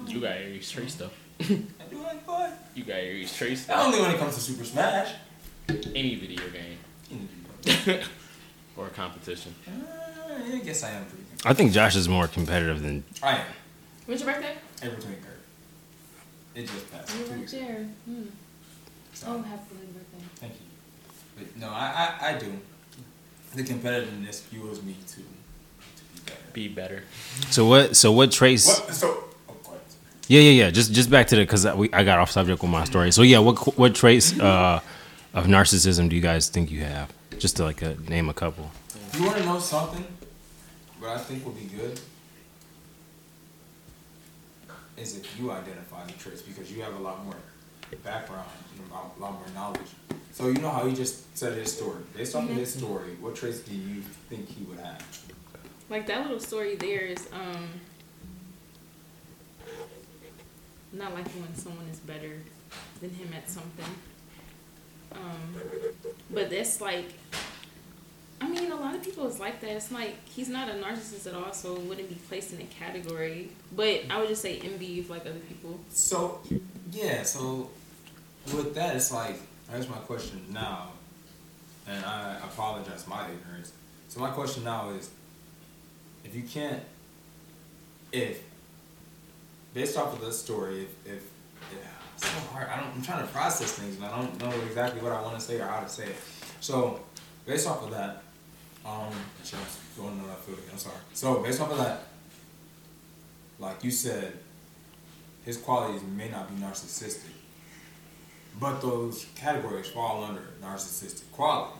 you got Aries traits though. I do like what? You got Aries traits Not though. only when it comes to Super Smash. Any video game *laughs* Uh, or competition. I guess I am pretty good. I think Josh is more competitive than. I am. when's your birthday? April 23rd. It just passed. You're two right weeks. there. Hmm. So, Oh, happy belated birthday. thank you. But no, I, I, I do. The competitiveness fuels me to, to be better. Be better. So what? So what traits? What? So, oh, go ahead. Yeah, yeah, yeah. Just just back to the because I, we- I got off subject with my story. So yeah, what what traits uh, of narcissism do you guys think you have? Just to like uh, name a couple. You want to know something? What I think would be good is if you identify the traits because you have a lot more background and a lot- more knowledge. So you know how he just said his story. Based off of his story, what traits do you think he would have? Like that little story there is um not like when someone is better than him at something. Um but that's like I mean a lot of people is like that. It's like he's not a narcissist at all, so wouldn't be placed in a category. But I would just say envy of like other people. So, yeah, so with that, it's like, that's my question now, and I apologize my ignorance. So, my question now is if you can't, if, based off of this story, if, if yeah, it's so hard, I don't, I'm trying to process things and I don't know exactly what I want to say or how to say it. So, based off of that, um, going to left field again, I'm sorry. So, based off of that, like you said, his qualities may not be narcissistic, but those categories fall under narcissistic qualities.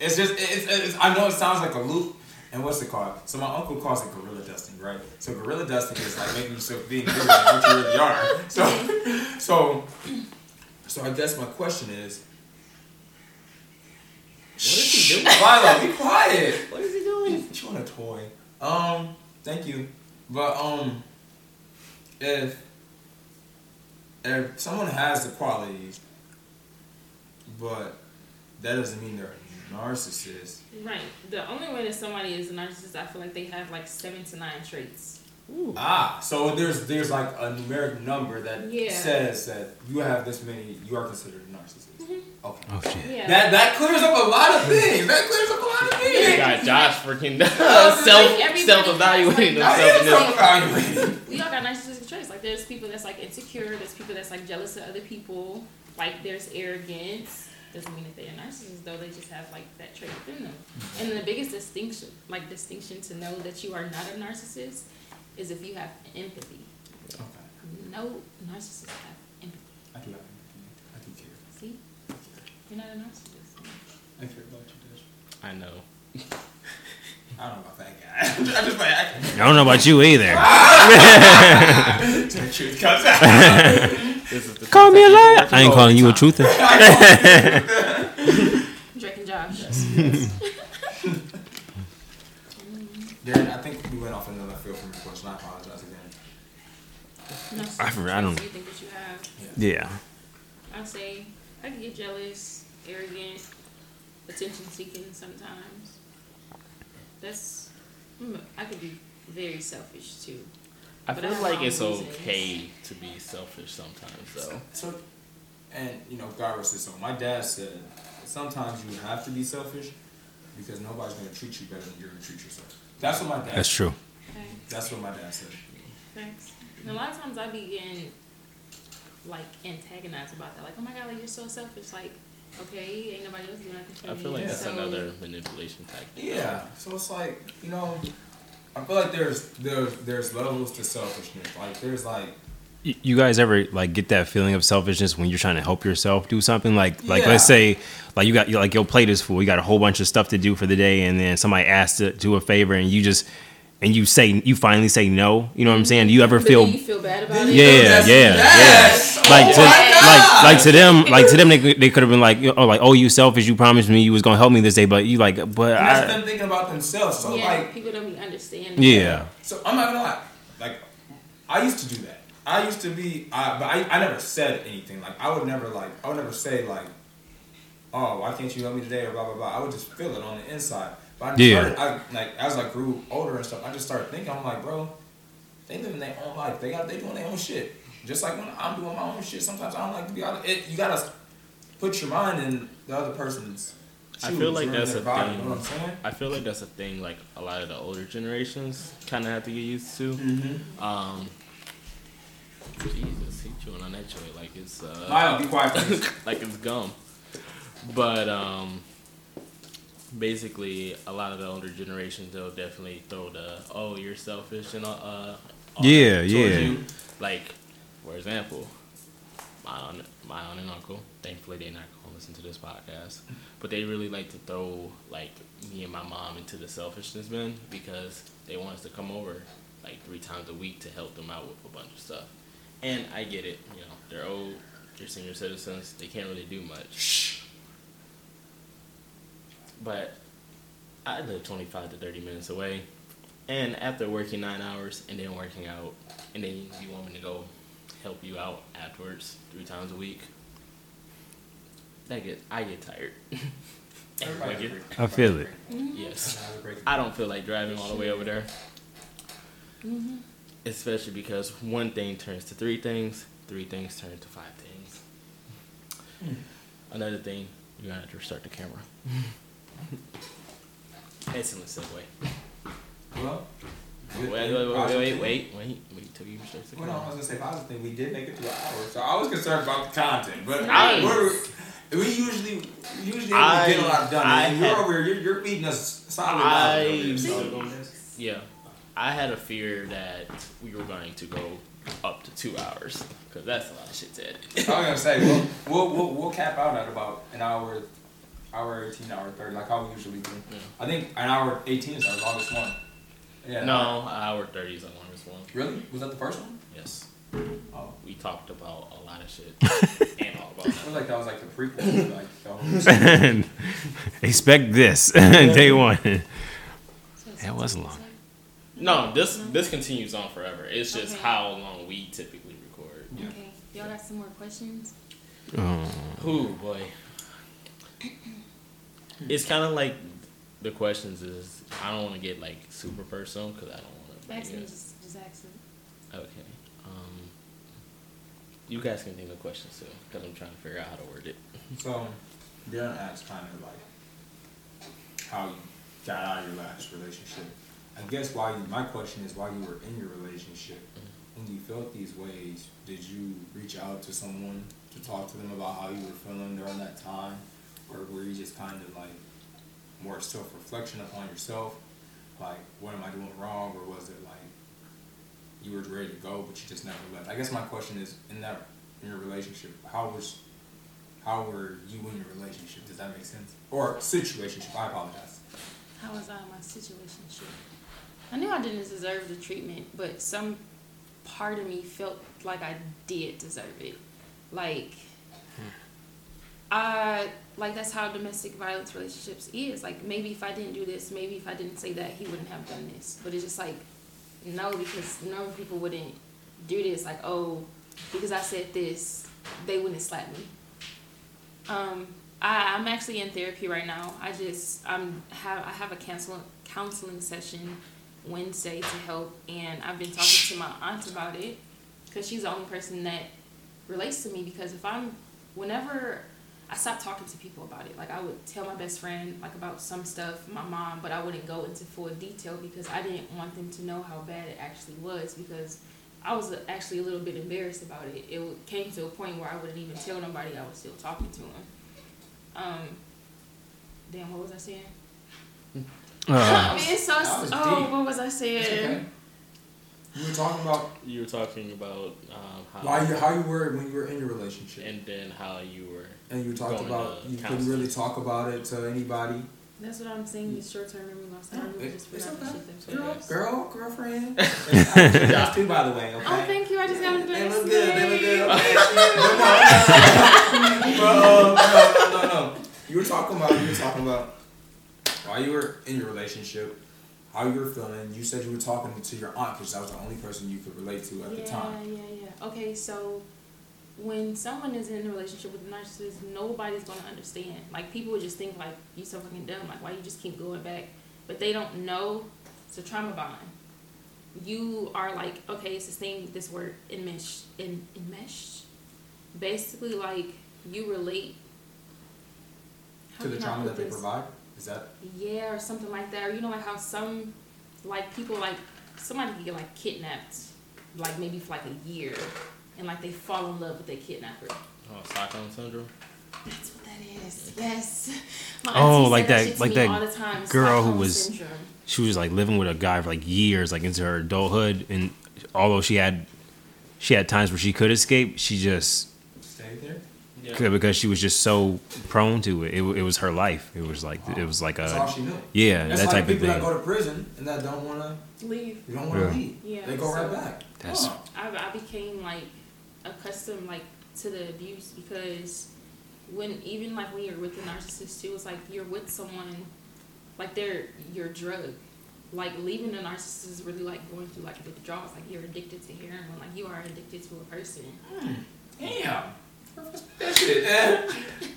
It's just it's, it's I know it sounds like a loop. And what's it called? So my uncle calls it gorilla dusting, right? So gorilla dusting is like making yourself being bigger than what you really are. So, *laughs* so, so I guess my question is, is he doing? Philo, be quiet. What is he doing? She want a toy. Um, thank you. But um, if if someone has the qualities, but that doesn't mean they're a narcissist. Right. The only way that somebody is a narcissist, I feel like they have like seven to nine traits. Ah, so there's there's like a numeric number that Yeah. says that you have this many, you are considered a narcissist. Okay. Oh shit. Yeah. That that clears up a lot of things. That clears up a lot of You things. got Josh freaking *laughs* like self everybody self evaluating has, himself. am self-evaluating. *laughs* we all got narcissistic traits. Like there's people that's like insecure. There's people that's like jealous of other people. Like there's arrogance. Doesn't mean that they're narcissists though. They just have like that trait within them. And the biggest distinction, like distinction to know that you are not a narcissist, is if you have empathy. Okay. No narcissists have empathy. I do have empathy. I do care. See, you're not a narcissist. I care about you, Dash. I know. *laughs* I don't know about that guy. *laughs* I just like I I don't know about you either. the truth comes out. This is the Call me a liar. I ain't calling you a truther. *laughs* Drake and Josh. Darren, again. Narcissistic I I don't- You think that you have? Yeah. I say I can get jealous, arrogant, attention seeking sometimes. That's mm, I could be very selfish too. I But feel have like it's reasons. okay to be selfish sometimes, though. So, and you know, God rest his soul. My dad said sometimes you have to be selfish because nobody's gonna treat you better than you're gonna treat yourself. That's what my dad. Said. That's true. Okay, That's what my dad said. thanks. And a lot of times I be getting like antagonized about that. Like, oh my god, like you're so selfish. Like, okay, ain't nobody else doing nothing for I me. feel like that's so, another manipulation tactic. Yeah. So it's like you know, I feel like there's there's there's levels to selfishness. Like there's like You guys ever like get that feeling of selfishness when you're trying to help yourself do something? Like, like Yeah. let's say, like you got you like your plate is full. You got a whole bunch of stuff to do for the day, and then somebody asks to do a favor, and you just and you say you finally say no. You know what I'm mm-hmm. saying? Do you ever feel? then you feel bad about it. Yeah, Yes, yeah, yes. yeah. Like Oh to my like like to them like to them they, could- they could have been like oh like oh you selfish you promised me you was gonna help me this day but you like but and that's I them thinking about themselves. So yeah, like people don't be understanding. yeah So I'm not gonna lie. Like, I used to do that. I used to be, I, but I, I never said anything. Like, I would never like, I would never say like, oh, why can't you help me today or blah blah blah. I would just feel it on the inside. But I just Yeah. started, I, like as I grew older and stuff, I just started thinking. I'm like, bro, they living their own life. They got they doing their own shit. Just like when I'm doing my own shit. Sometimes I don't like to be out. It, you gotta put your mind in the other person's. I feel like that's a body, thing. You know what I'm saying? I feel like that's a thing like a lot of the older generations kind of have to get used to. Mm-hmm. Um, Jesus, he chewing on that joint like it's uh, Milo, be quiet, *laughs* like it's gum. But um, basically, a lot of the older generations they'll definitely throw the "oh, you're selfish" and uh, uh all Yeah, yeah. you. Like, for example, my aunt, my aunt and uncle. Thankfully, they're not going to listen to this podcast, but they really like to throw like me and my mom into the selfishness bin because they want us to come over like three times a week to help them out with a bunch of stuff. And I get it, you know, they're old, they're senior citizens, they can't really do much. But I live 25 to 30 minutes away, and after working nine hours and then working out, and then you want me to go help you out afterwards three times a week, that get I get tired. *laughs* Everybody Like. I feel it. yes. I don't feel like driving all the way over there. Especially because one thing turns to three things, three things turn to five things. Another thing, you're gonna have to restart *laughs* the camera. Excellent segue. Well, oh, Wait, wait, wait, wait, wait, wait, wait, wait till you restart the Well, no, I camera. was gonna say positive thing. We did make it to an hour, so I was concerned about the content. But Nice. we're, we usually usually I- get a lot done. I and you're had- over here, you're, you're feeding us solid I- knowledge over here, so- Yeah, I had a fear that we were going to go up to two hours because that's a lot of shit to edit. I was gonna say we'll, *laughs* we'll we'll we'll cap out at about an hour, hour eighteen, hour thirty, like how we usually do. Yeah. I think an hour eighteen is our longest one. Yeah. No, hour thirty is the longest one. Really? Was that the first one? Yes. Oh. We talked about a lot of shit *laughs* and all about I feel like that was like the prequel. to, like the whole *laughs* Expect this *laughs* day one. So it's That was long. No, this uh-huh. this continues on forever. It's just Okay. how long we typically record. right? Okay. Y'all got some more questions? Oh. Ooh boy. It's kind of like the questions is I don't want to get like super personal because I don't want to me, just, just ask it. Okay. Um, you guys can think of questions too because I'm trying to figure out how to word it. *laughs* So, Darren asked kind of like how you got out of your last relationship. I guess why you, my question is why you were in your relationship. When you felt these ways, did you reach out to someone to talk to them about how you were feeling during that time, or were you just kind of like more self reflection upon yourself, like what am I doing wrong, or was it like you were ready to go but you just never left? I guess my question is in that in your relationship, how was how were you in your relationship? Does that make sense? Or situationship? I apologize. How was I in my situationship? I knew I didn't deserve the treatment, but some part of me felt like I did deserve it. Like, I like that's how domestic violence relationships is. Like maybe if I didn't do this, maybe if I didn't say that, he wouldn't have done this. But it's just like no, because normal people wouldn't do this. Like oh, because I said this, they wouldn't slap me. Um, I, I'm actually in therapy right now. I just I'm have I have a counseling counseling session Wednesday to help, and I've been talking to my aunt about it because she's the only person that relates to me. Because if I'm whenever I stopped talking to people about it, like I would tell my best friend like about some stuff, my mom, but I wouldn't go into full detail because I didn't want them to know how bad it actually was because. I was actually a little bit embarrassed about it. It came to a point where I wouldn't even tell nobody I was still talking to him. Um, damn, what was I saying? Uh, I mean, so. was Oh, deep. what was I saying? Okay. You were talking about You were talking about um, how why you how you were when you were in your relationship, and, and then how you were. And you talked going about to you couldn't really talk about it to anybody. That's what I'm saying. These short term memory loss. I really It- just it's forgot okay. shit Girl, was. girl, girlfriend. *laughs* That's too, by the way. Okay. Oh, thank you. I just got a They nice look good. They look good. name. Okay. Bro, no, no, no, no. You were talking about. You were talking about while you were in your relationship, how you're feeling. You said you were talking to your aunt because that was the only person you could relate to at yeah, the time. yeah, yeah. Yeah. Okay, so when someone is in a relationship with a narcissist, nobody's gonna understand. Like people would just think like "You're so fucking dumb. Like why you just keep going back, but they don't know it's a trauma bond. You are like okay, it's this thing, this word enmesh, en, enmeshed. Basically, like you relate. how To the trauma that they provide. Is that Yeah, or something like that. Or you know, like how some, like people like somebody can get like kidnapped, like maybe for like a year, and like they fall in love with their kidnapper. Oh, Stockholm syndrome. That's what that is. Yes. *laughs* My Oh, like said that- like that all the time. girl who was- syndrome. she was like living with a guy for like years, like into her adulthood, and although she had she had times where she could escape, she just stay there? could because she was just so prone to it. It, it was her life. It was like it was like That's all a she knew. yeah That's that like type of thing. people that thing. go to prison and that don't want to. Leave. You don't want to Yeah. leave. Yeah, They go right back. That's- Huh. I, I became like accustomed like to the abuse because when even like when you're with a narcissist too, it's like you're with someone like they're your drug. Like leaving a narcissist is really like going through like withdrawals. Like you're addicted to heroin. Like you are addicted to a person. Hmm. Damn. That shit. That,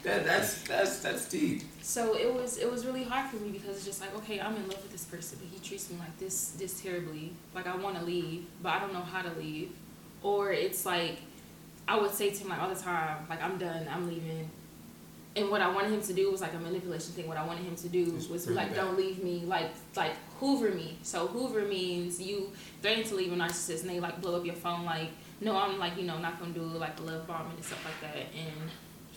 that, that's that's that's deep. So it was it was really hard for me because it's just like okay I'm in love with this person but he treats me like this this terribly like I want to leave but I don't know how to leave or it's like I would say to him like all the time like I'm done I'm leaving and what I wanted him to do was like a manipulation thing what I wanted him to do Just was like back. don't leave me like like hoover me so hoover means you threaten to leave a narcissist and they like blow up your phone like no I'm like you know not gonna do like love bombing and stuff like that and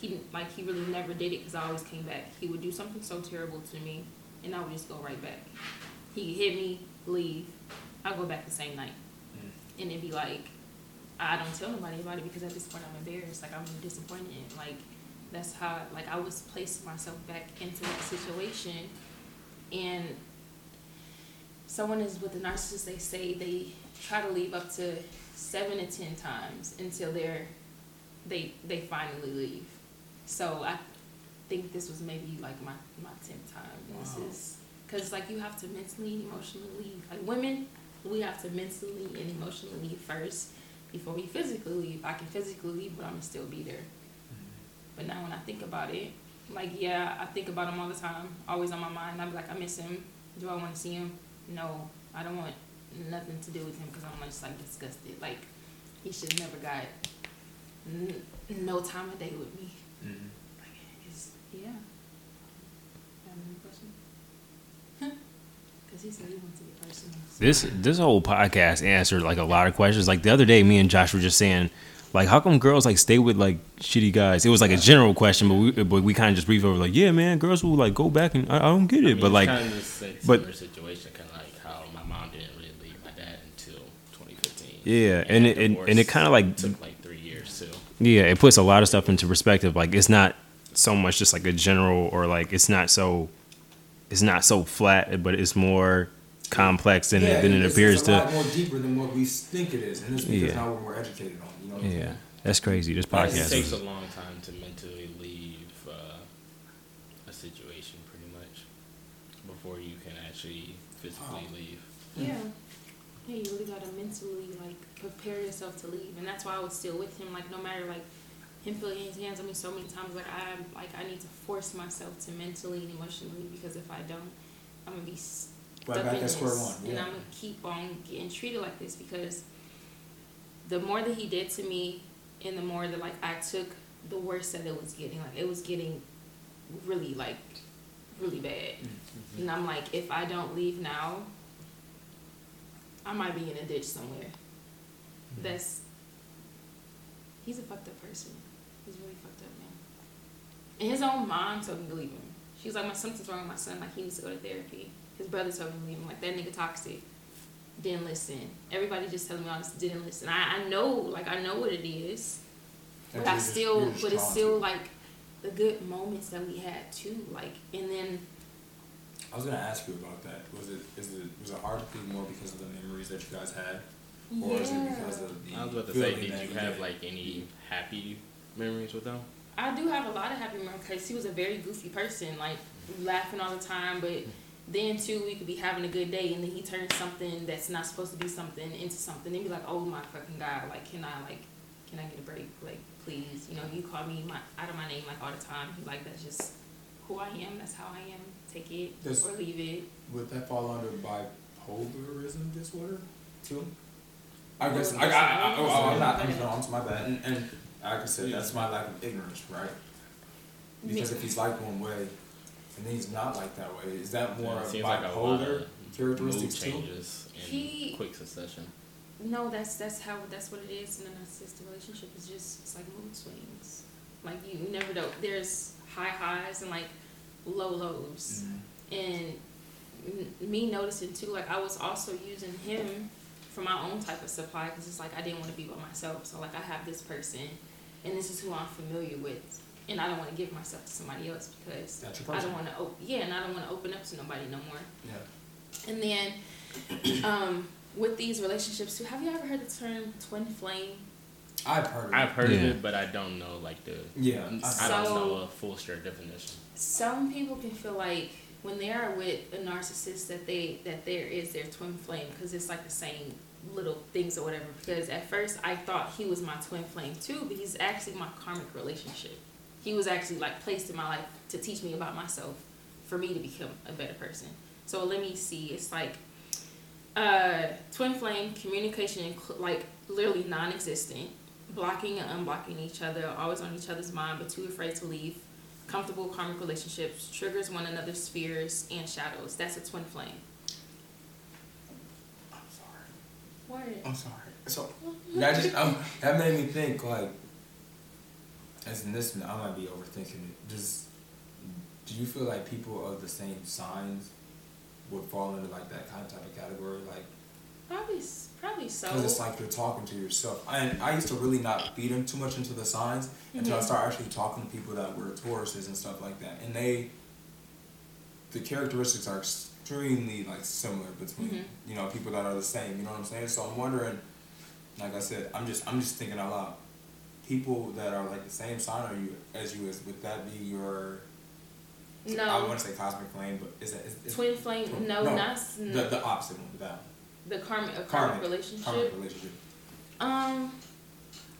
he like he really never did it because I always came back. He would do something so terrible to me, and I would just go right back. He hit me, leave. I go back the same night, mm. and it'd be like, I don't tell nobody about it because at this point I'm embarrassed. Like I'm disappointed. Like That's how like I was placing myself back into that situation, and someone is with a narcissist. They say they try to leave up to seven to ten times until they're they they finally leave. So I think this was maybe like my my tenth time. This is because like you have to mentally and emotionally leave. Like women, we have to mentally and emotionally leave first before we physically leave. I can physically leave, but I'm gonna still be there. Mm-hmm. But now when I think about it, like yeah, I think about him all the time, always on my mind. I'm like, I miss him. Do I want to see him? No, I don't want nothing to do with him because I'm just like disgusted. Like he should have never got n- no time of day with me. Mhm. Like, it's, yeah. Have any question? Because *laughs* he said he wants to be personal. so- This this whole podcast answered like a lot of questions. Like the other day, me and Josh were just saying, like, how come girls like stay with like shitty guys? It was like a general question, but we but we kind of just briefed over like, yeah, man, girls will like go back and I, I don't get it, but like, kind of but- situation, kind of Yeah, and it- and- and it kinda, like- took like three years too. yeah, it puts a lot of stuff into perspective. Like it's not so much just like a general or like it's not so it's not so flat, but it's more complex than it, than it it's- appears it's a to. lot more deeper than what we think it is, and it's because Yeah. now we're educated on. You know. What I'm Yeah, saying? that's crazy. This It podcast takes is a long time to mentally leave uh, a situation, pretty much, before you can actually physically Oh. leave. Yeah. Yeah, you really gotta mentally like prepare yourself to leave, and that's why I was still with him. Like no matter like him putting his hands on me so many times, like I like I need to force myself to mentally and emotionally because if I don't, I'm gonna be stuck Right back in at this, square one. and I'm gonna keep on getting treated like this because the more that he did to me, and the more that like I took, the worse that it was getting. Like it was getting really like really bad. Mm, mm-hmm. And I'm like, if I don't leave now, I might be in a ditch somewhere. That's he's a fucked up person. He's really fucked up, man. And his own mom told me to leave him. She was like, my something's wrong with my son. Like he needs to go to therapy. His brother told me to leave him. Like that nigga toxic. Didn't listen. Everybody just telling me all this. Didn't listen. I, I know, like I know what it is. But I still, just but it's still like the good moments that we had too. Like, and then I was gonna ask you about that. Was it is it was it hard to think more because of the memories that you guys had, or is it Yeah. because of the I was about to say, did you have get? like any happy memories with them? I do have a lot of happy memories because he was a very goofy person, like laughing all the time. But then too, we could be having a good day, and then he turns something that's not supposed to be something into something, and be like, "Oh my fucking god! Like, can I like, can I get a break? Like, please, you know, you call me my out of my name like all the time. He like that's just who I am. That's how I am. Take it Does- or leave it. Would that fall under bipolarism disorder too? I guess I, I, I, oh, I'm not. I'm, okay. no, I'm my bad. And, and like I said, that's my lack of ignorance, right? Because if he's like one way, and then he's not like that way, is that more Yeah, it of seems like a bipolar of characteristics mood too? changes in He- quick succession. No, that's that's how that's what it is in a narcissistic relationship. It's just it's like mood swings. Like you never know. There's high highs and like low lows. Mhm. And me noticing too, like I was also using him for my own type of supply because it's like I didn't want to be by myself. So like I have this person, and this is who I'm familiar with, and I don't want to give myself to somebody else because I don't want to. Op- yeah, and I don't want to open up to nobody no more. Yeah. And then, *clears throat* um, with these relationships too, have you ever heard the term twin flame? I've heard of I've it. heard Yeah. of it, but I don't know like the. Yeah, I I- don't So- know a full straight definition. Some people can feel like when they are with a narcissist that they that there is their twin flame because it's like the same little things or whatever. Because at first I thought he was my twin flame too, but he's actually my karmic relationship. He was actually like placed in my life to teach me about myself, for me to become a better person. So let me see. It's like uh, twin flame communication, like literally non-existent, blocking and unblocking each other, always on each other's mind, but too afraid to leave. Comfortable karmic relationships, triggers one another's fears and shadows. That's a twin flame. I'm sorry. What? I'm sorry. So *laughs* that just um, that made me think like, as in this, I might be overthinking it. Does do you feel like people of the same signs would fall into like that kind of type of category? Like, Probably, s- probably so. Because it's like you're talking to yourself. And I used to really not feed them too much into the signs until I Mhm. started actually talking to people that were Tauruses and stuff like that. And they, the characteristics are extremely like similar between Mhm. you know people that are the same. You know what I'm saying? So I'm wondering, like I said, I'm just I'm just thinking out loud. People that are like the same sign are you as you is would that be your? no. I want to say cosmic flame, but is that is, is Twin flame, twin- no, no, not the the opposite one, that one. The karmic, a karmic, Karmic. relationship. karmic relationship. Um,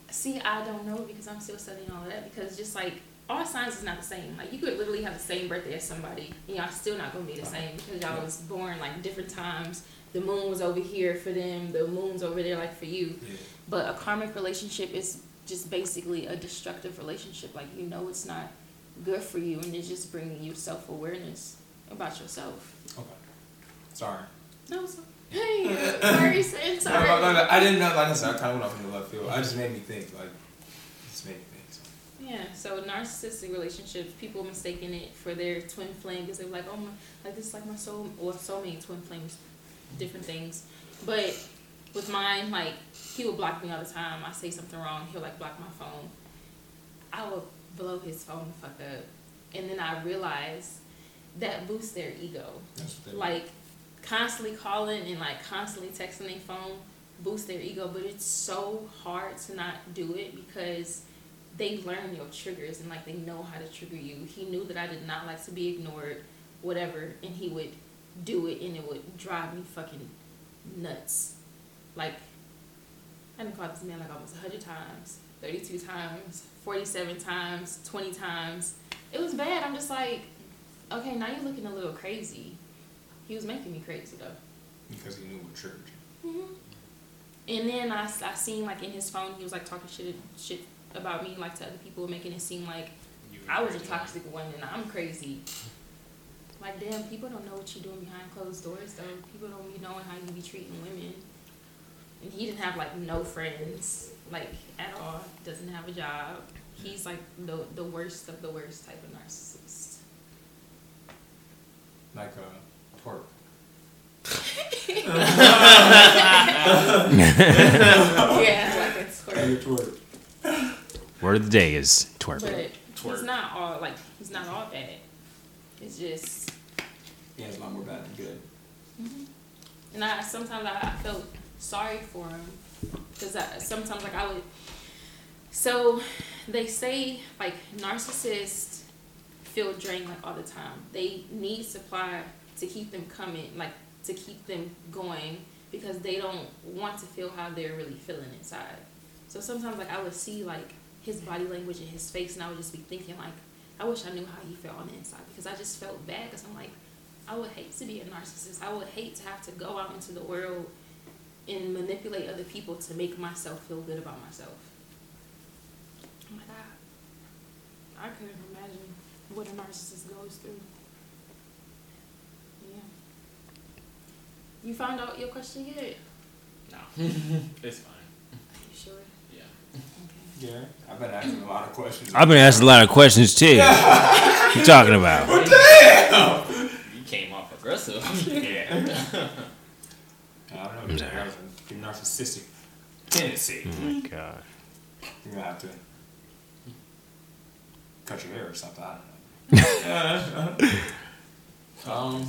see, I don't know because I'm still studying all of that because just like all signs is not the same. Like you could literally have the same birthday as somebody, and y'all still not gonna be the same because y'all Yeah. was born like different times. The moon was over here for them. The moon's over there like for you. Yeah. But a karmic relationship is just basically a destructive relationship. Like you know it's not good for you, and it's just bringing you self awareness about yourself. Okay. Sorry. No, so hey, sorry, saying sorry. no, no, no, I didn't know. Like I said, I kind of went off in the left field. I just made me think. Like, just made me think. So. Yeah, so narcissistic relationships, people mistaking it for their twin flame because they're like, oh my, like this is like my soul, or soulmate, twin flames, different things. But with mine, like he would block me all the time. I say something wrong, he'll like block my phone. I would blow his phone the fuck up, and then I realized that boosts their ego. That's what they- Like constantly calling and like constantly texting their phone boosts their ego, but it's so hard to not do it because they learn your triggers and like they know how to trigger you. He knew that I did not like to be ignored, whatever, and he would do it and it would drive me fucking nuts. Like I didn't call this man like almost hundred times, thirty two times, forty seven times, twenty times. It was bad. I'm just like, okay, now you're looking a little crazy. He was making me crazy though. because he knew what church. Mm-hmm. And then I, I seen like in his phone he was like talking shit shit about me like to other people, making it seem like I was a toxic one and I'm crazy. Like damn, people don't know what you're doing behind closed doors though. People don't be knowing how you be treating women. And he didn't have like no friends, like at all. Doesn't have a job. He's like the the worst of the worst type of narcissist. Like a twerk. *laughs* yeah, like it's Like a twerk. Word of the day is twerk. But Twerk. he's not all like he's not all bad. It's just Yeah, it's a lot more bad than good. Mhm. And I sometimes I, I felt sorry for him because sometimes like I would. So they say like narcissists feel drained like all the time. They need supply to keep them coming, like to keep them going because they don't want to feel how they're really feeling inside. So sometimes like I would see like his body language and his face, and I would just be thinking like, I wish I knew how he felt on the inside because I just felt bad because I'm like, I would hate to be a narcissist. I would hate to have to go out into the world and manipulate other people to make myself feel good about myself. Oh my god. I couldn't imagine what a narcissist goes through. Yeah. You found out your question yet? No, *laughs* it's fine. Are you sure? Yeah. Okay. Yeah, I've been asking a lot of questions. I've been asking a lot of questions too. *laughs* What you talking about? You came off aggressive. *laughs* Yeah. I don't know. I'm sorry. That was a narcissistic tendency. Oh my god. You're gonna have to cut your hair or something. I don't know. um,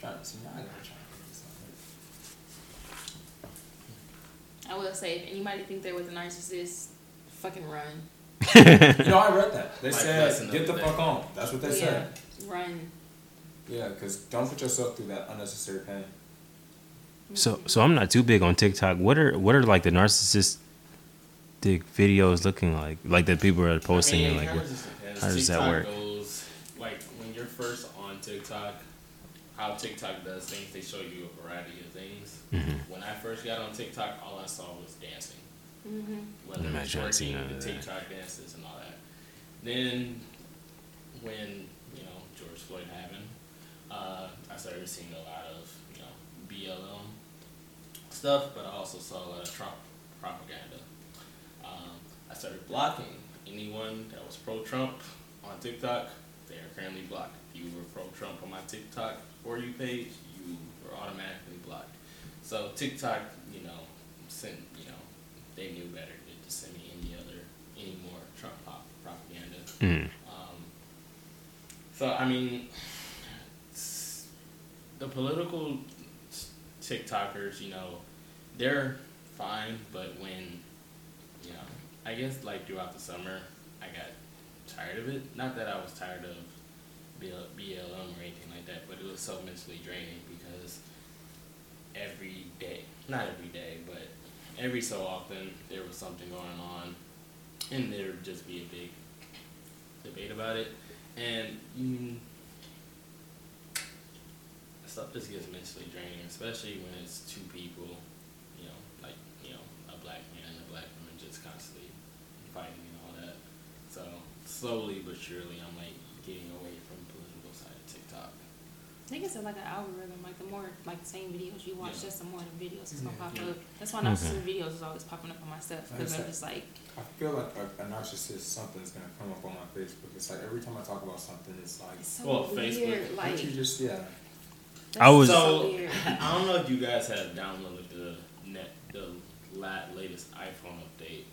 Sir. Trying to see now. I gotta try to this. I will say, if anybody think they're with a narcissist, fucking run. *laughs* You know, I read that. They Like said, get the the fuck on. That's what they yeah, said. run. Yeah, because don't put yourself through that unnecessary pain. So so I'm not too big on TikTok. What are what are like the narcissistic videos looking like? Like that people are posting I and like it what? kinda just depends. how does that work? Goes, like when you're first on TikTok, how TikTok does things, they show you a variety of things. Mhm. When I first got on TikTok, all I saw was dancing. Mm-hmm. Whether it was Imagine I seen working, the. TikTok dances and all that. Then when you know George Floyd happened, uh, I started seeing a lot of you know BLM stuff, but I also saw a lot of Trump propaganda. Um, I started blocking anyone that was pro-Trump on TikTok. They are currently blocked. If you were pro-Trump on my TikTok for you page, you were automatically blocked. So TikTok, you know, sent you know, they knew better than to send me any other any more Trump pop propaganda. Mm. Um, so I mean, the political TikTokers, you know, they're fine, but when, you know, I guess like throughout the summer, I got tired of it. Not that I was tired of BLM or anything like that, but it was so mentally draining because every day, not every day, but every so often there was something going on, and there would just be a big debate about it, and mm, stuff just gets mentally draining, especially when it's two people, you know, like you know, a black man and a black woman just constantly fighting and all that. So slowly but surely, I'm like getting away from the political side of TikTok. I think it's like an algorithm. Like the more like the same videos you watch, Yeah. just the more the videos is gonna Yeah. pop Yeah. up. That's why narcissism videos is always popping up on my stuff because I'm just like, I feel like a, a narcissist, something's gonna come up on my Facebook. It's like every time I talk about something, it's like, it's so Well, weird. Facebook. Like don't you just, yeah. I was- so So. *laughs* I don't know if you guys have downloaded the net the la- latest iPhone update,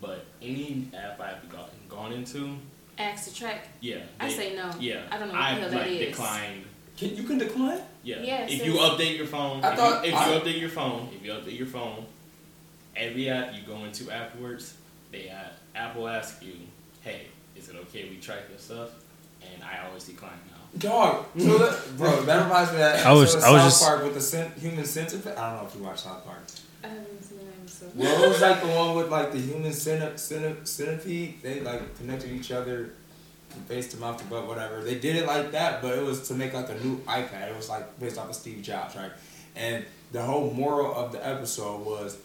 but any app I've gone, gone into, Ask to track. yeah, I say no. yeah, I don't know what the I've hell that like is. declined. Can, you can decline? Yeah, Yeah, it if you update your phone, I if, thought you, if I- you update your phone, if you update your phone, every app you go into afterwards, they a- Apple asks you, "Hey, is it okay we track your stuff?" And I always decline now. Dog, so that, *laughs* bro, that reminds me of that I was- episode I was of just- South Park with the cent- human centipede. I don't know if you watch South Park. I haven't seen that episode. Well, it was like the *laughs* one with like the human centip- centip- centipede. They like connected each other from face to mouth to butt, whatever. They did it like that, but it was to make like a new iPad. It was like based off of Steve Jobs, right? And the whole moral of the episode was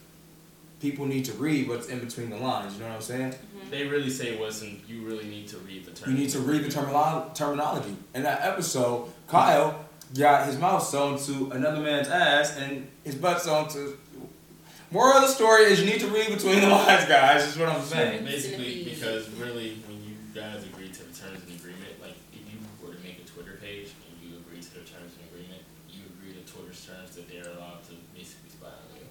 people need to read what's in between the lines. You know what I'm saying? They really say it wasn't you really need to read the term. You need to read the termilo- terminology. In that episode, Kyle got his mouth sewn to another man's ass and his butt sewn to. Moral of the story is you need to read between the lines, guys. Is what I'm saying. Basically, because really, when you guys agree to the terms and agreement, like if you were to make a Twitter page and you agree to the terms and agreement, you agree to Twitter's terms that they're allowed to basically spy on you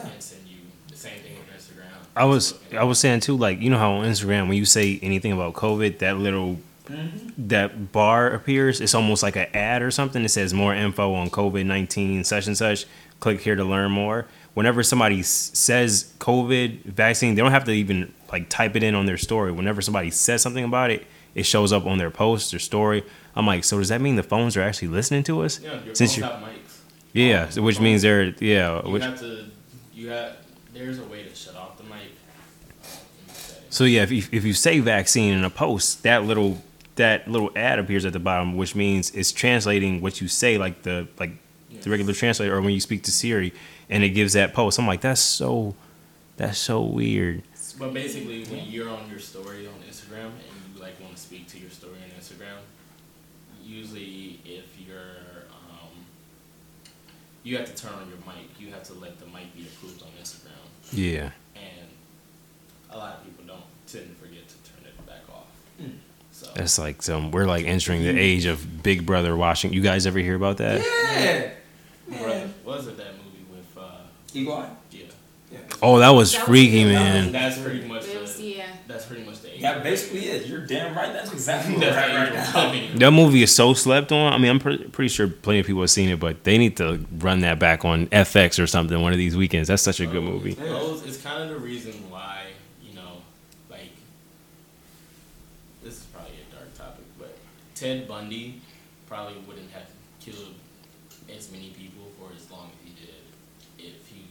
And you the same thing with Instagram. I was I was saying too, like you know how on Instagram when you say anything about COVID, that little mm-hmm. that bar appears. It's almost like an ad or something. It says more info on COVID nineteen such and such. Click here to learn more. Whenever somebody s- says COVID vaccine, they don't have to even like type it in on their story. Whenever somebody says something about it, it shows up on their post or story. I'm like, so does that mean the phones are actually listening to us? Yeah, Since phones you- have mics. Yeah, so which means they're yeah. You Which, have to. You have. There's a way to shut off the mic. in the settings. So yeah, if you, if you say vaccine in a post, that little that little ad appears at the bottom, which means it's translating what you say, like the like the regular translator, or when you speak to Siri, and it gives that post. I'm like, that's so that's so weird. But basically, when you're on your story on Instagram and you like want to speak to your story on Instagram, usually if you're, you have to turn on your mic. You have to let the mic be approved on Instagram, Yeah, and a lot of people don't tend to forget to turn it back off. So that's like some we're like entering the age of Big Brother watching. You guys ever hear about that? Yeah. Brother, what was it that movie with? Uh, Eagle Eye. yeah, Yeah. Oh, that was That was freaky, good. man. that's pretty much was, the. yeah. That's pretty much the age. That basically is. You're damn right. That's exactly That's right right now. we're. That movie is so slept on. I mean, I'm pre- pretty sure plenty of people have seen it, but they need to run that back on FX or something one of these weekends. That's such a good movie. Those is kind of the reason why you know, like, this is probably a dark topic, but Ted Bundy probably wouldn't have killed as many people for as long as he did if he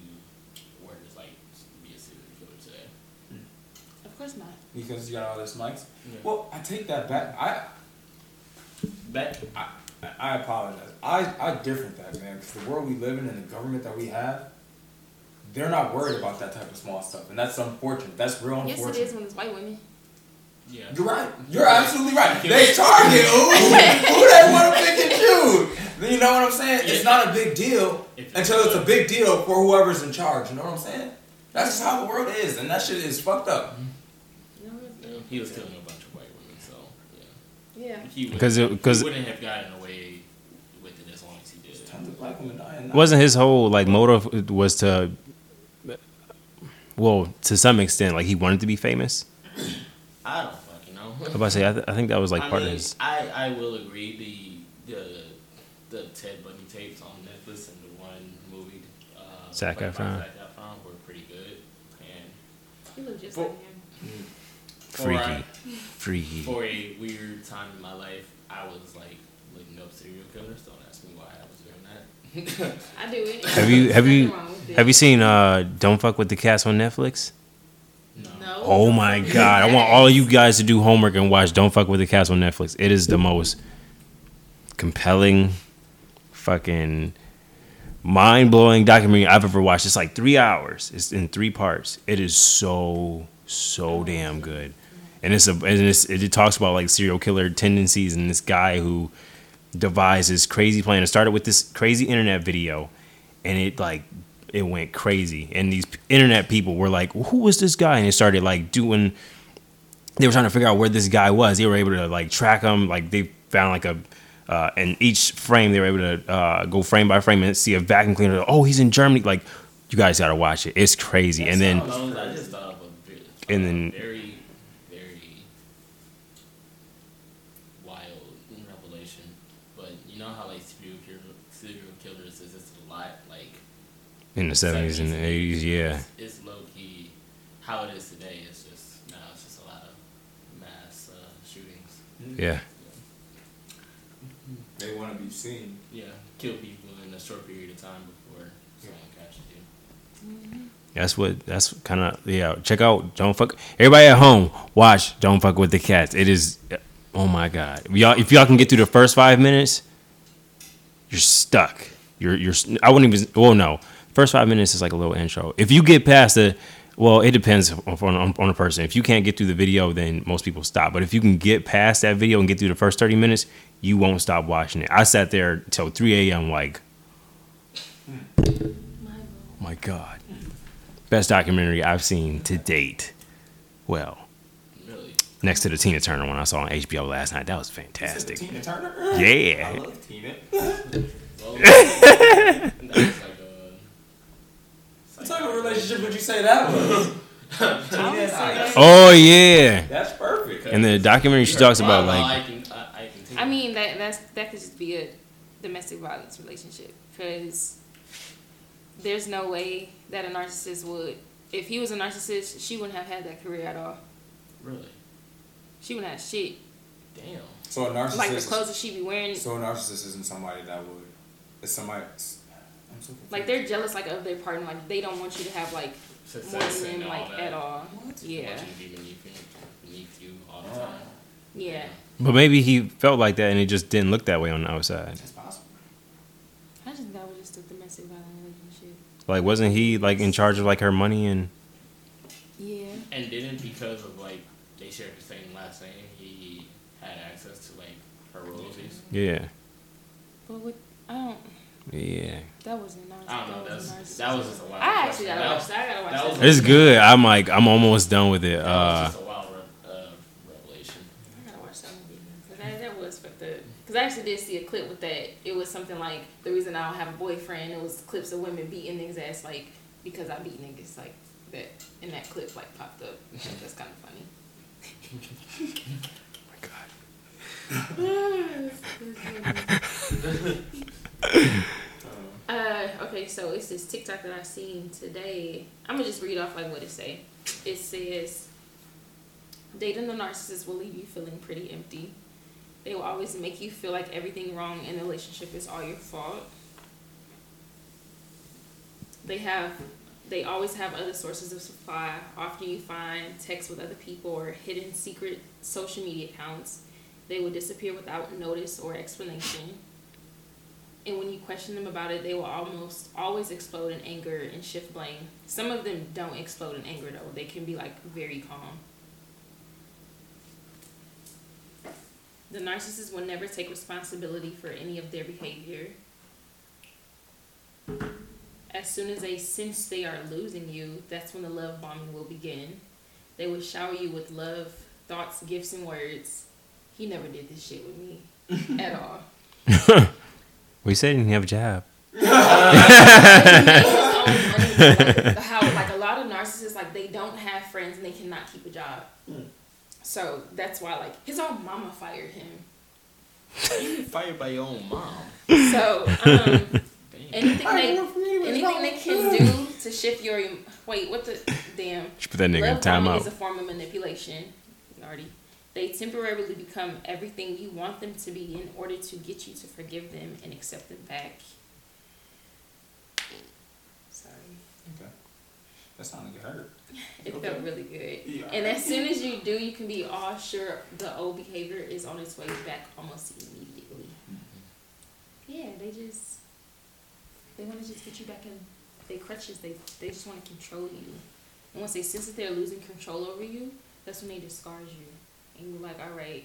were to like be a serial killer today. Of course not. Because you got all this mics. Yeah. Well, I take that back. I Back, I, I apologize. I, I different that man because the world we live in and the government that we have, they're not worried about that type of small stuff, and that's unfortunate. That's real unfortunate. Yes, it is when it's white women. yeah. You're right. You're absolutely right. They target who, *laughs* who they want to pick and choose. You know what I'm saying? It's not a big deal If- until it's a big deal for whoever's in charge. You know what I'm saying? That's just how the world is, and that shit is fucked up. Mm-hmm. No, it's Yeah, he was killing a bunch of white women, so yeah. Yeah. He, would, 'Cause it- 'cause- wouldn't have gotten away with it as long as he did. Tons of black women dying. Wasn't his whole like motive was to, well, to some extent, like he wanted to be famous. I don't fucking know. I was about to say, I, th- I think that was like I part mean, of his. I, I will agree the the the Ted Bundy tapes on Netflix and the one movie uh, Zac played Efron. Zac Efron were pretty good. And He looked just For- like him. for Freaky, a- freaky. for a weird time in my life, I was like looking up serial killers. Don't ask me why I was doing that. *laughs* I do it. Have you have you Nothing wrong with it. have you seen uh Don't Fuck with the Cats on Netflix? no. No. Oh my god! I want all of you guys to do homework and watch Don't Fuck with the Cats on Netflix. It is the most compelling, fucking mind blowing documentary I've ever watched. It's like three hours. It's in three parts. It is so so damn good, and it's a and it's, it talks about like serial killer tendencies and this guy who devised this crazy plan. It started with this crazy internet video, and it like it went crazy. And these internet people were like, "Who was this guy?" And it started like doing. They were trying to figure out where this guy was. They were able to like track him. Like they found like a. Uh, and each frame they were able to uh, go frame by frame and see a vacuum cleaner. Oh, he's in Germany. Like, you guys gotta watch it. It's crazy. And then and don't know, I just thought of a, ve- And a then- very, very wild revelation. But you know how like serial killer, serial killers existed a lot, like in the seventies and the eighties, yeah, It's, it's low key how it is today. It's just now it's just a lot of mass uh, shootings. yeah. They want to be seen. Yeah, kill people in a short period of time before someone catches you. That's what. That's kind of yeah. Check out Don't Fuck. Everybody at home, watch Don't Fuck with the Cats. It is. Oh my god, y'all. If y'all can get through the first five minutes, you're stuck. You're you're. I wouldn't even. Well, no. First five minutes is like a little intro. If you get past the, well, it depends on on, on a person. If you can't get through the video, then most people stop. But if you can get past that video and get through the first thirty minutes, you won't stop watching it. I sat there till three a.m. Like, my god, best documentary I've seen to date. Well, Really? next to the Tina Turner one I saw on HBO last night. That was fantastic. Tina Turner. Yeah. I love Tina. *laughs* *laughs* Well, that's like a. What type of relationship would you say that was? Tina and Ike. Oh yeah. That's perfect. And the documentary she talks about like I can, I, I can I mean that that's that could just be a domestic violence relationship because there's no way that a narcissist would. If he was a narcissist, she wouldn't have had that career at all. really, She wouldn't have shit. damn. So a narcissist. Like the clothes that she be wearing. So a narcissist isn't somebody that would. It's somebody. I'm so confused. Like they're jealous like of their partner. Like they don't want you to have like more than them like that. at all. What? Yeah. Want you to be beneath you, beneath you all the. Yeah. But maybe he felt like that and it just didn't look that way on the outside. That's possible. I just think that was just a domestic violence relationship. Like wasn't he like in charge of like her money and Yeah. And didn't because of like they shared the same last name, he had access to like her royalties. yeah. But what I don't Yeah. that wasn't nice. I don't know. That was That's a that was just a wild. I actually question. gotta That watch that. I gotta watch that that. was- It's good. I'm like I'm almost done with it. That Uh just a wild re- uh, revelation. I gotta watch that movie because that, that was fucked up. Because I actually did see a clip with that. It was something like the reason I don't have a boyfriend. It was clips of women beating niggas ass like because I beat niggas like that. And that clip like popped up. *laughs* I think That's kind of funny. *laughs* *laughs* Uh, okay, so it's this TikTok that I seen today. I'm gonna just read off like what it say. It says, "Dating a narcissist will leave you feeling pretty empty. They will always make you feel like everything wrong in the relationship is all your fault. They have, they always have other sources of supply. Often you find texts with other people or hidden secret social media accounts. They will disappear without notice or explanation." And when you question them about it, they will almost always explode in anger and shift blame. Some of them don't explode in anger though; they can be like very calm. The narcissist will never take responsibility for any of their behavior. As soon as they sense they are losing you, that's when the love bombing will begin. They will shower you with love, thoughts, gifts, and words. He never did this shit with me *laughs* at all. *laughs* we said he didn't have a job. like, how like a lot of narcissists like they don't have friends and they cannot keep a job. So that's why like his own mama fired him. You get fired by your own mom. So um, anything they anything they can do to shift your wait what the damn Should put that nigga in love bombing is a form of manipulation. Already, they temporarily become everything you want them to be in order to get you to forgive them and accept them back. Sorry. Okay. That sounded like it hurt. *laughs* It Okay. felt really good. Yeah. And as soon as you do, you can be all sure the old behavior is on its way back almost immediately. Mm-hmm. Yeah, they just they want to just get you back in they crutches. They they just want to control you. And once they sense that they're losing control over you, that's when they discard you. You're like, all right.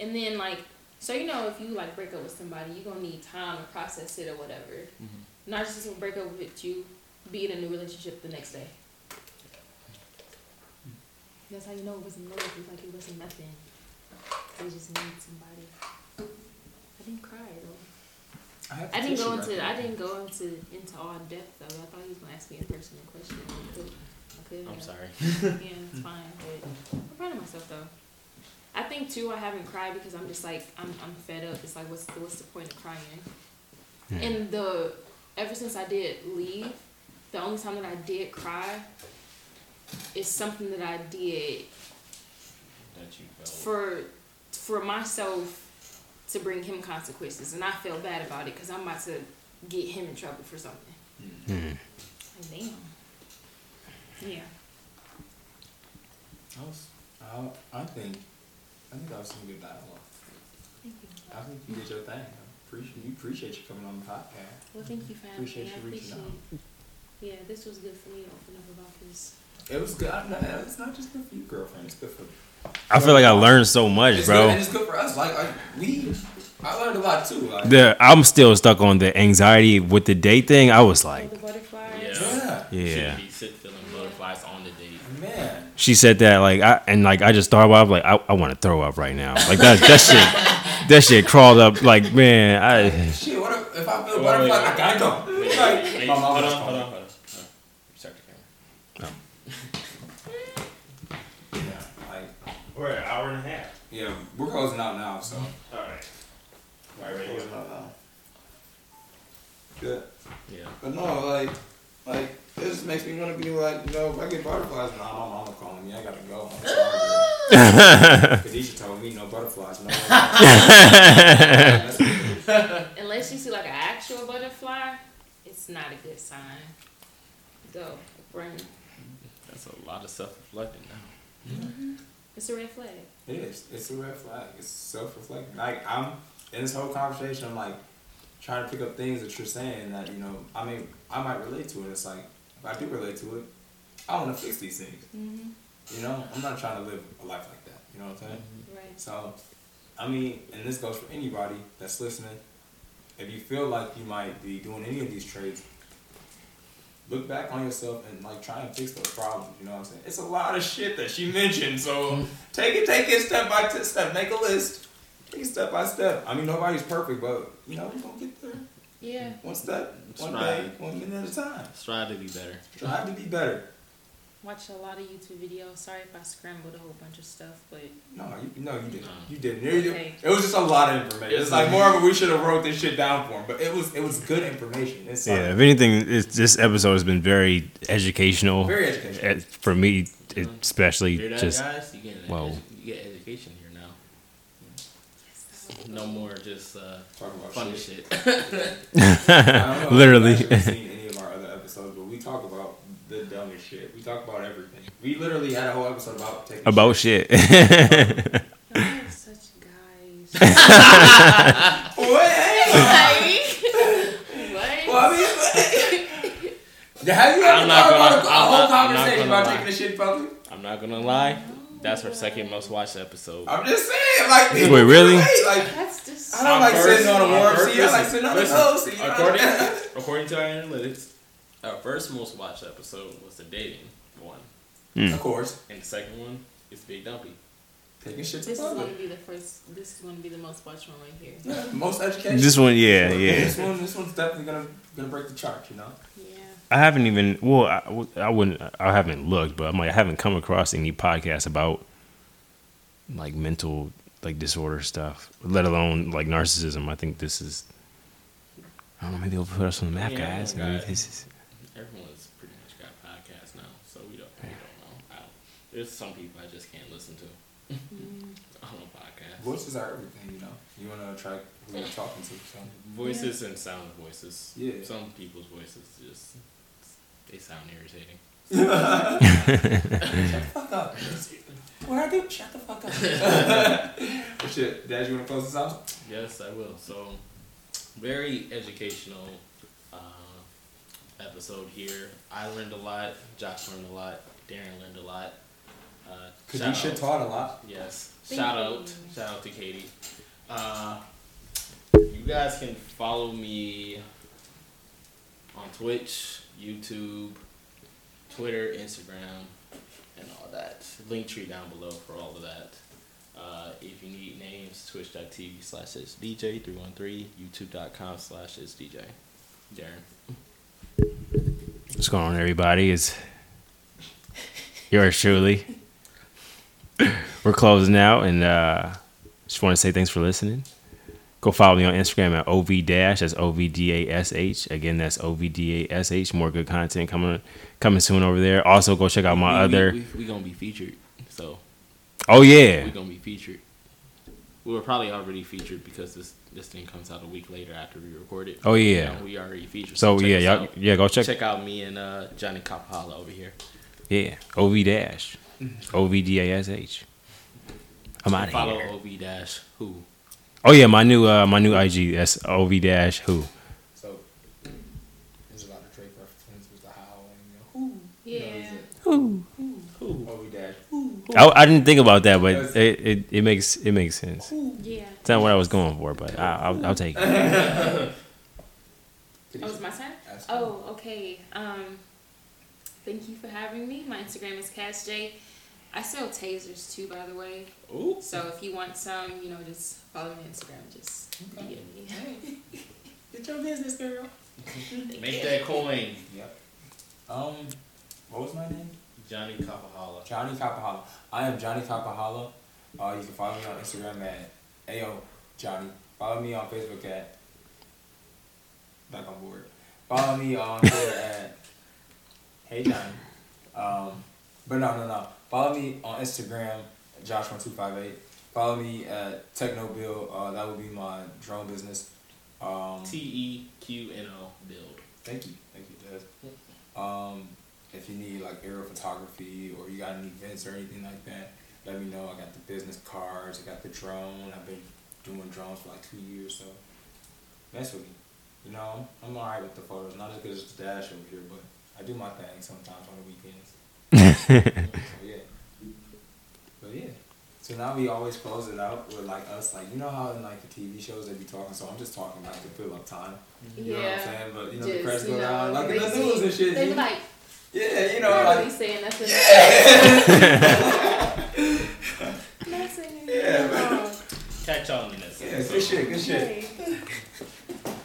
And then like, so you know, if you like break up with somebody, you're gonna need time to process it or whatever. Narcissists will break up with you, be in a new relationship the next day. That's how you know it wasn't love. It's like it wasn't nothing. They just needed somebody. I didn't cry though. I, I didn't go into right I didn't go into into all depth though. I thought he was gonna ask me a personal question. I could, I could I'm sorry. Yeah, it's *laughs* fine. But I'm proud of myself though. I think too. I haven't cried because I'm just like I'm I'm fed up. It's like what's the, what's the point of crying? And the ever since I did leave, the only time that I did cry is something that I did That you for for myself to bring him consequences, and I feel bad about it because I'm about to get him in trouble for something. Hmm. Like, damn. Yeah. I was, I, I think, I think that was some good dialogue. Thank you. I think you did your thing. I appreciate, we appreciate you coming on the podcast. Well, thank you for having Appreciate me. I you reaching appreciate. Yeah, this was good for me to open up about this. It was good. I, no, it's not just good for you, girlfriend. It's good for. I feel like I learned so much, It's good, bro. and it's good for us. Like, like we, I learned a lot too. Like, The I'm still stuck on the anxiety with the date thing. I was Oh, like, the butterflies. Yeah. yeah, yeah. Shouldn't be sit feeling butterflies on the date. man. She said that like I and like I just thought about it, like I, I want to throw up right now. Like that that shit that shit crawled up like man I Shit, what if, if I feel Wait, butterfly? wait, I gotta go. Wait, wait, Like, wait, my mom hold on, hold on, hold on. Hold. Start the camera. Yeah, like, We're an hour and a half. yeah, we're closing out now, so. All right. All right, ready? Closing out now. Good. Yeah. But no, like, like this makes me want to be like, you know, if I get butterflies, nah, my mama calling me. I gotta go. I'm sorry. *laughs* Khadijah told me no butterflies. No. *laughs* That's. Unless you see like an actual butterfly, it's not a good sign. Go run. That's a lot of self-reflecting now. Mm-hmm. It's a red flag. It is. It's a red flag. It's self-reflecting. Like I'm in this whole conversation. I'm like trying to pick up things that you're saying that you know. I mean, I might relate to it. It's like if I do relate to it, I want to fix these things. Mm-hmm. You know, I'm not trying to live a life like that. You know what I'm saying? Right. So, I mean, and this goes for anybody that's listening. If you feel like you might be doing any of these trades, look back on yourself and like try and fix those problems. You know what I'm saying? It's a lot of shit that she mentioned. So *laughs* take it, take it step by step. Make a list. Take it step by step. I mean, nobody's perfect, but you know, we're gonna get there Yeah. one step, one Try. day, one minute at a time. Strive to be better. Strive to be better. Watch a lot of YouTube videos. Sorry if I scrambled a whole bunch of stuff, but No, you no, you didn't. No. You didn't. It, Okay. it was just a lot of information. It's It's like more of a we should have wrote this shit down for him, but it was it was good information. It's yeah like, if anything it's, this episode has been very educational very educational. for me uh-huh. especially Hear that, just guys? You get, an whoa. edu- you get education here now. No more just uh, Talk about funny shit. shit. *laughs* I don't know *laughs* Literally. If you've seen any of our other episodes, but we talk about the dumbest shit. We talk about everything. We literally had a whole episode about taking about shit *laughs* y'all are such guys. What? what? Well, I mean, have you ever I'm thought about gonna- a, a I'm whole I'm conversation about taking the shit public? I'm not gonna lie. That's her second most watched episode. I'm just saying, like, people Wait, really? Like, That's just. I don't like First- sitting on a warm first- seat. I like sitting on a listen, cold seat. According, *laughs* according to our analytics, our first most watched episode was the dating one, hmm. of course. and the second one is Big Dumpy. Taking shit to This is going to be the first. This is going to be the most watched one right here. Yeah, *laughs* most education. This one, yeah, yeah. This one, this one's definitely gonna gonna break the chart. You know. Yeah. I haven't even. Well, I, I wouldn't. I haven't looked, but I'm like I haven't come across any podcasts about like mental like disorder stuff, let alone like narcissism. I think this is. I don't know. Maybe they'll put us on the map, Yeah, guys. Maybe guys. this is. Everyone's pretty much got podcasts now, so we don't we don't know. I there's some people I just can't listen to on a podcast. Voices are everything. You know. You wanna attract who you're talking to. So. Voices and sound voices. Yeah. Some people's voices just they sound irritating. fuck up. What I do? Shut the fuck up. well, shit, Dad, you wanna close this out? Yes, I will. So, very educational uh, episode here. I learned a lot. Josh learned a lot. Darren learned a lot. Uh, Cause shout you shit taught a lot. Yes. Thank shout you. out. Shout out to Katie. Uh, you guys can follow me on Twitch, YouTube, Twitter, Instagram, and all that. Linktree down below for all of that. Uh, if you need names, twitch.tv slash it's DJ 313, youtube.com slash it's DJ. Darren. What's going on, everybody? Is yours truly. *laughs* We're closing out, and uh, just want to say thanks for listening. Go follow me on Instagram at ov dash. That's o v d a s h. Again, that's o v d a s h. More good content coming coming soon over there. Also, go check out my we, other. We, we, gonna be featured. So, oh yeah, we're gonna be featured. We were probably already featured because this this thing comes out a week later after we record it. Oh, yeah. You know, we already featured. So check yeah, y'all, yeah, go check. check out me and uh, Johnny Kapahala over here. Yeah, ov dash, o v d a s h. I'm out of here. Follow. OV dash who. Oh yeah, my new uh my new IG. That's ov dash who. So there's a lot of Drake references with the how and you know Yeah. who. Oh, we dash. I, I didn't think about that, but it, it, it makes it makes sense. Yeah. It's not what I was going for, but I, I'll, I'll take it. *laughs* Oh, it's my turn? Oh, okay. Um, thank you for having me. My Instagram is CashJ. I sell tasers too, by the way. Ooh. So if you want some, you know, just follow me on Instagram. Just DM me. *laughs* Get your business, girl. Make that coin. Yep. Um, what was my name? Johnny Kapahala. Johnny Kapahala. I am Johnny Kapahala. Uh, you can follow me on Instagram at Ayo Johnny. Follow me on Facebook at Back on Board. Follow me on Twitter at Hey Johnny. Um, but no, no, no. Follow me on Instagram, Josh1258. Follow me at TeqnoBuild. Uh, that would be my drone business. Um, T E Q N O build. Thank you, thank you, Des. Um, if you need like aerial photography or you got any events or anything like that, let me know. I got the business cards, I got the drone. I've been doing drones for like two years, so mess with me. You know, I'm alright with the photos. Not as good as the dash over here, but I do my thing sometimes on the weekends. *laughs* so yeah, but yeah. So now we always close it out with like us, like you know how in like the TV shows they be talking. So I'm just talking like to fill up time. You know what I'm saying? But you know the Just, credits you go know, down like in the news and shit. They you- be like, yeah, you know, not like really saying nothing. *laughs* Not saying *laughs* anything Yeah, man. Catch y'all in the next yeah, good shit, good shit. Okay.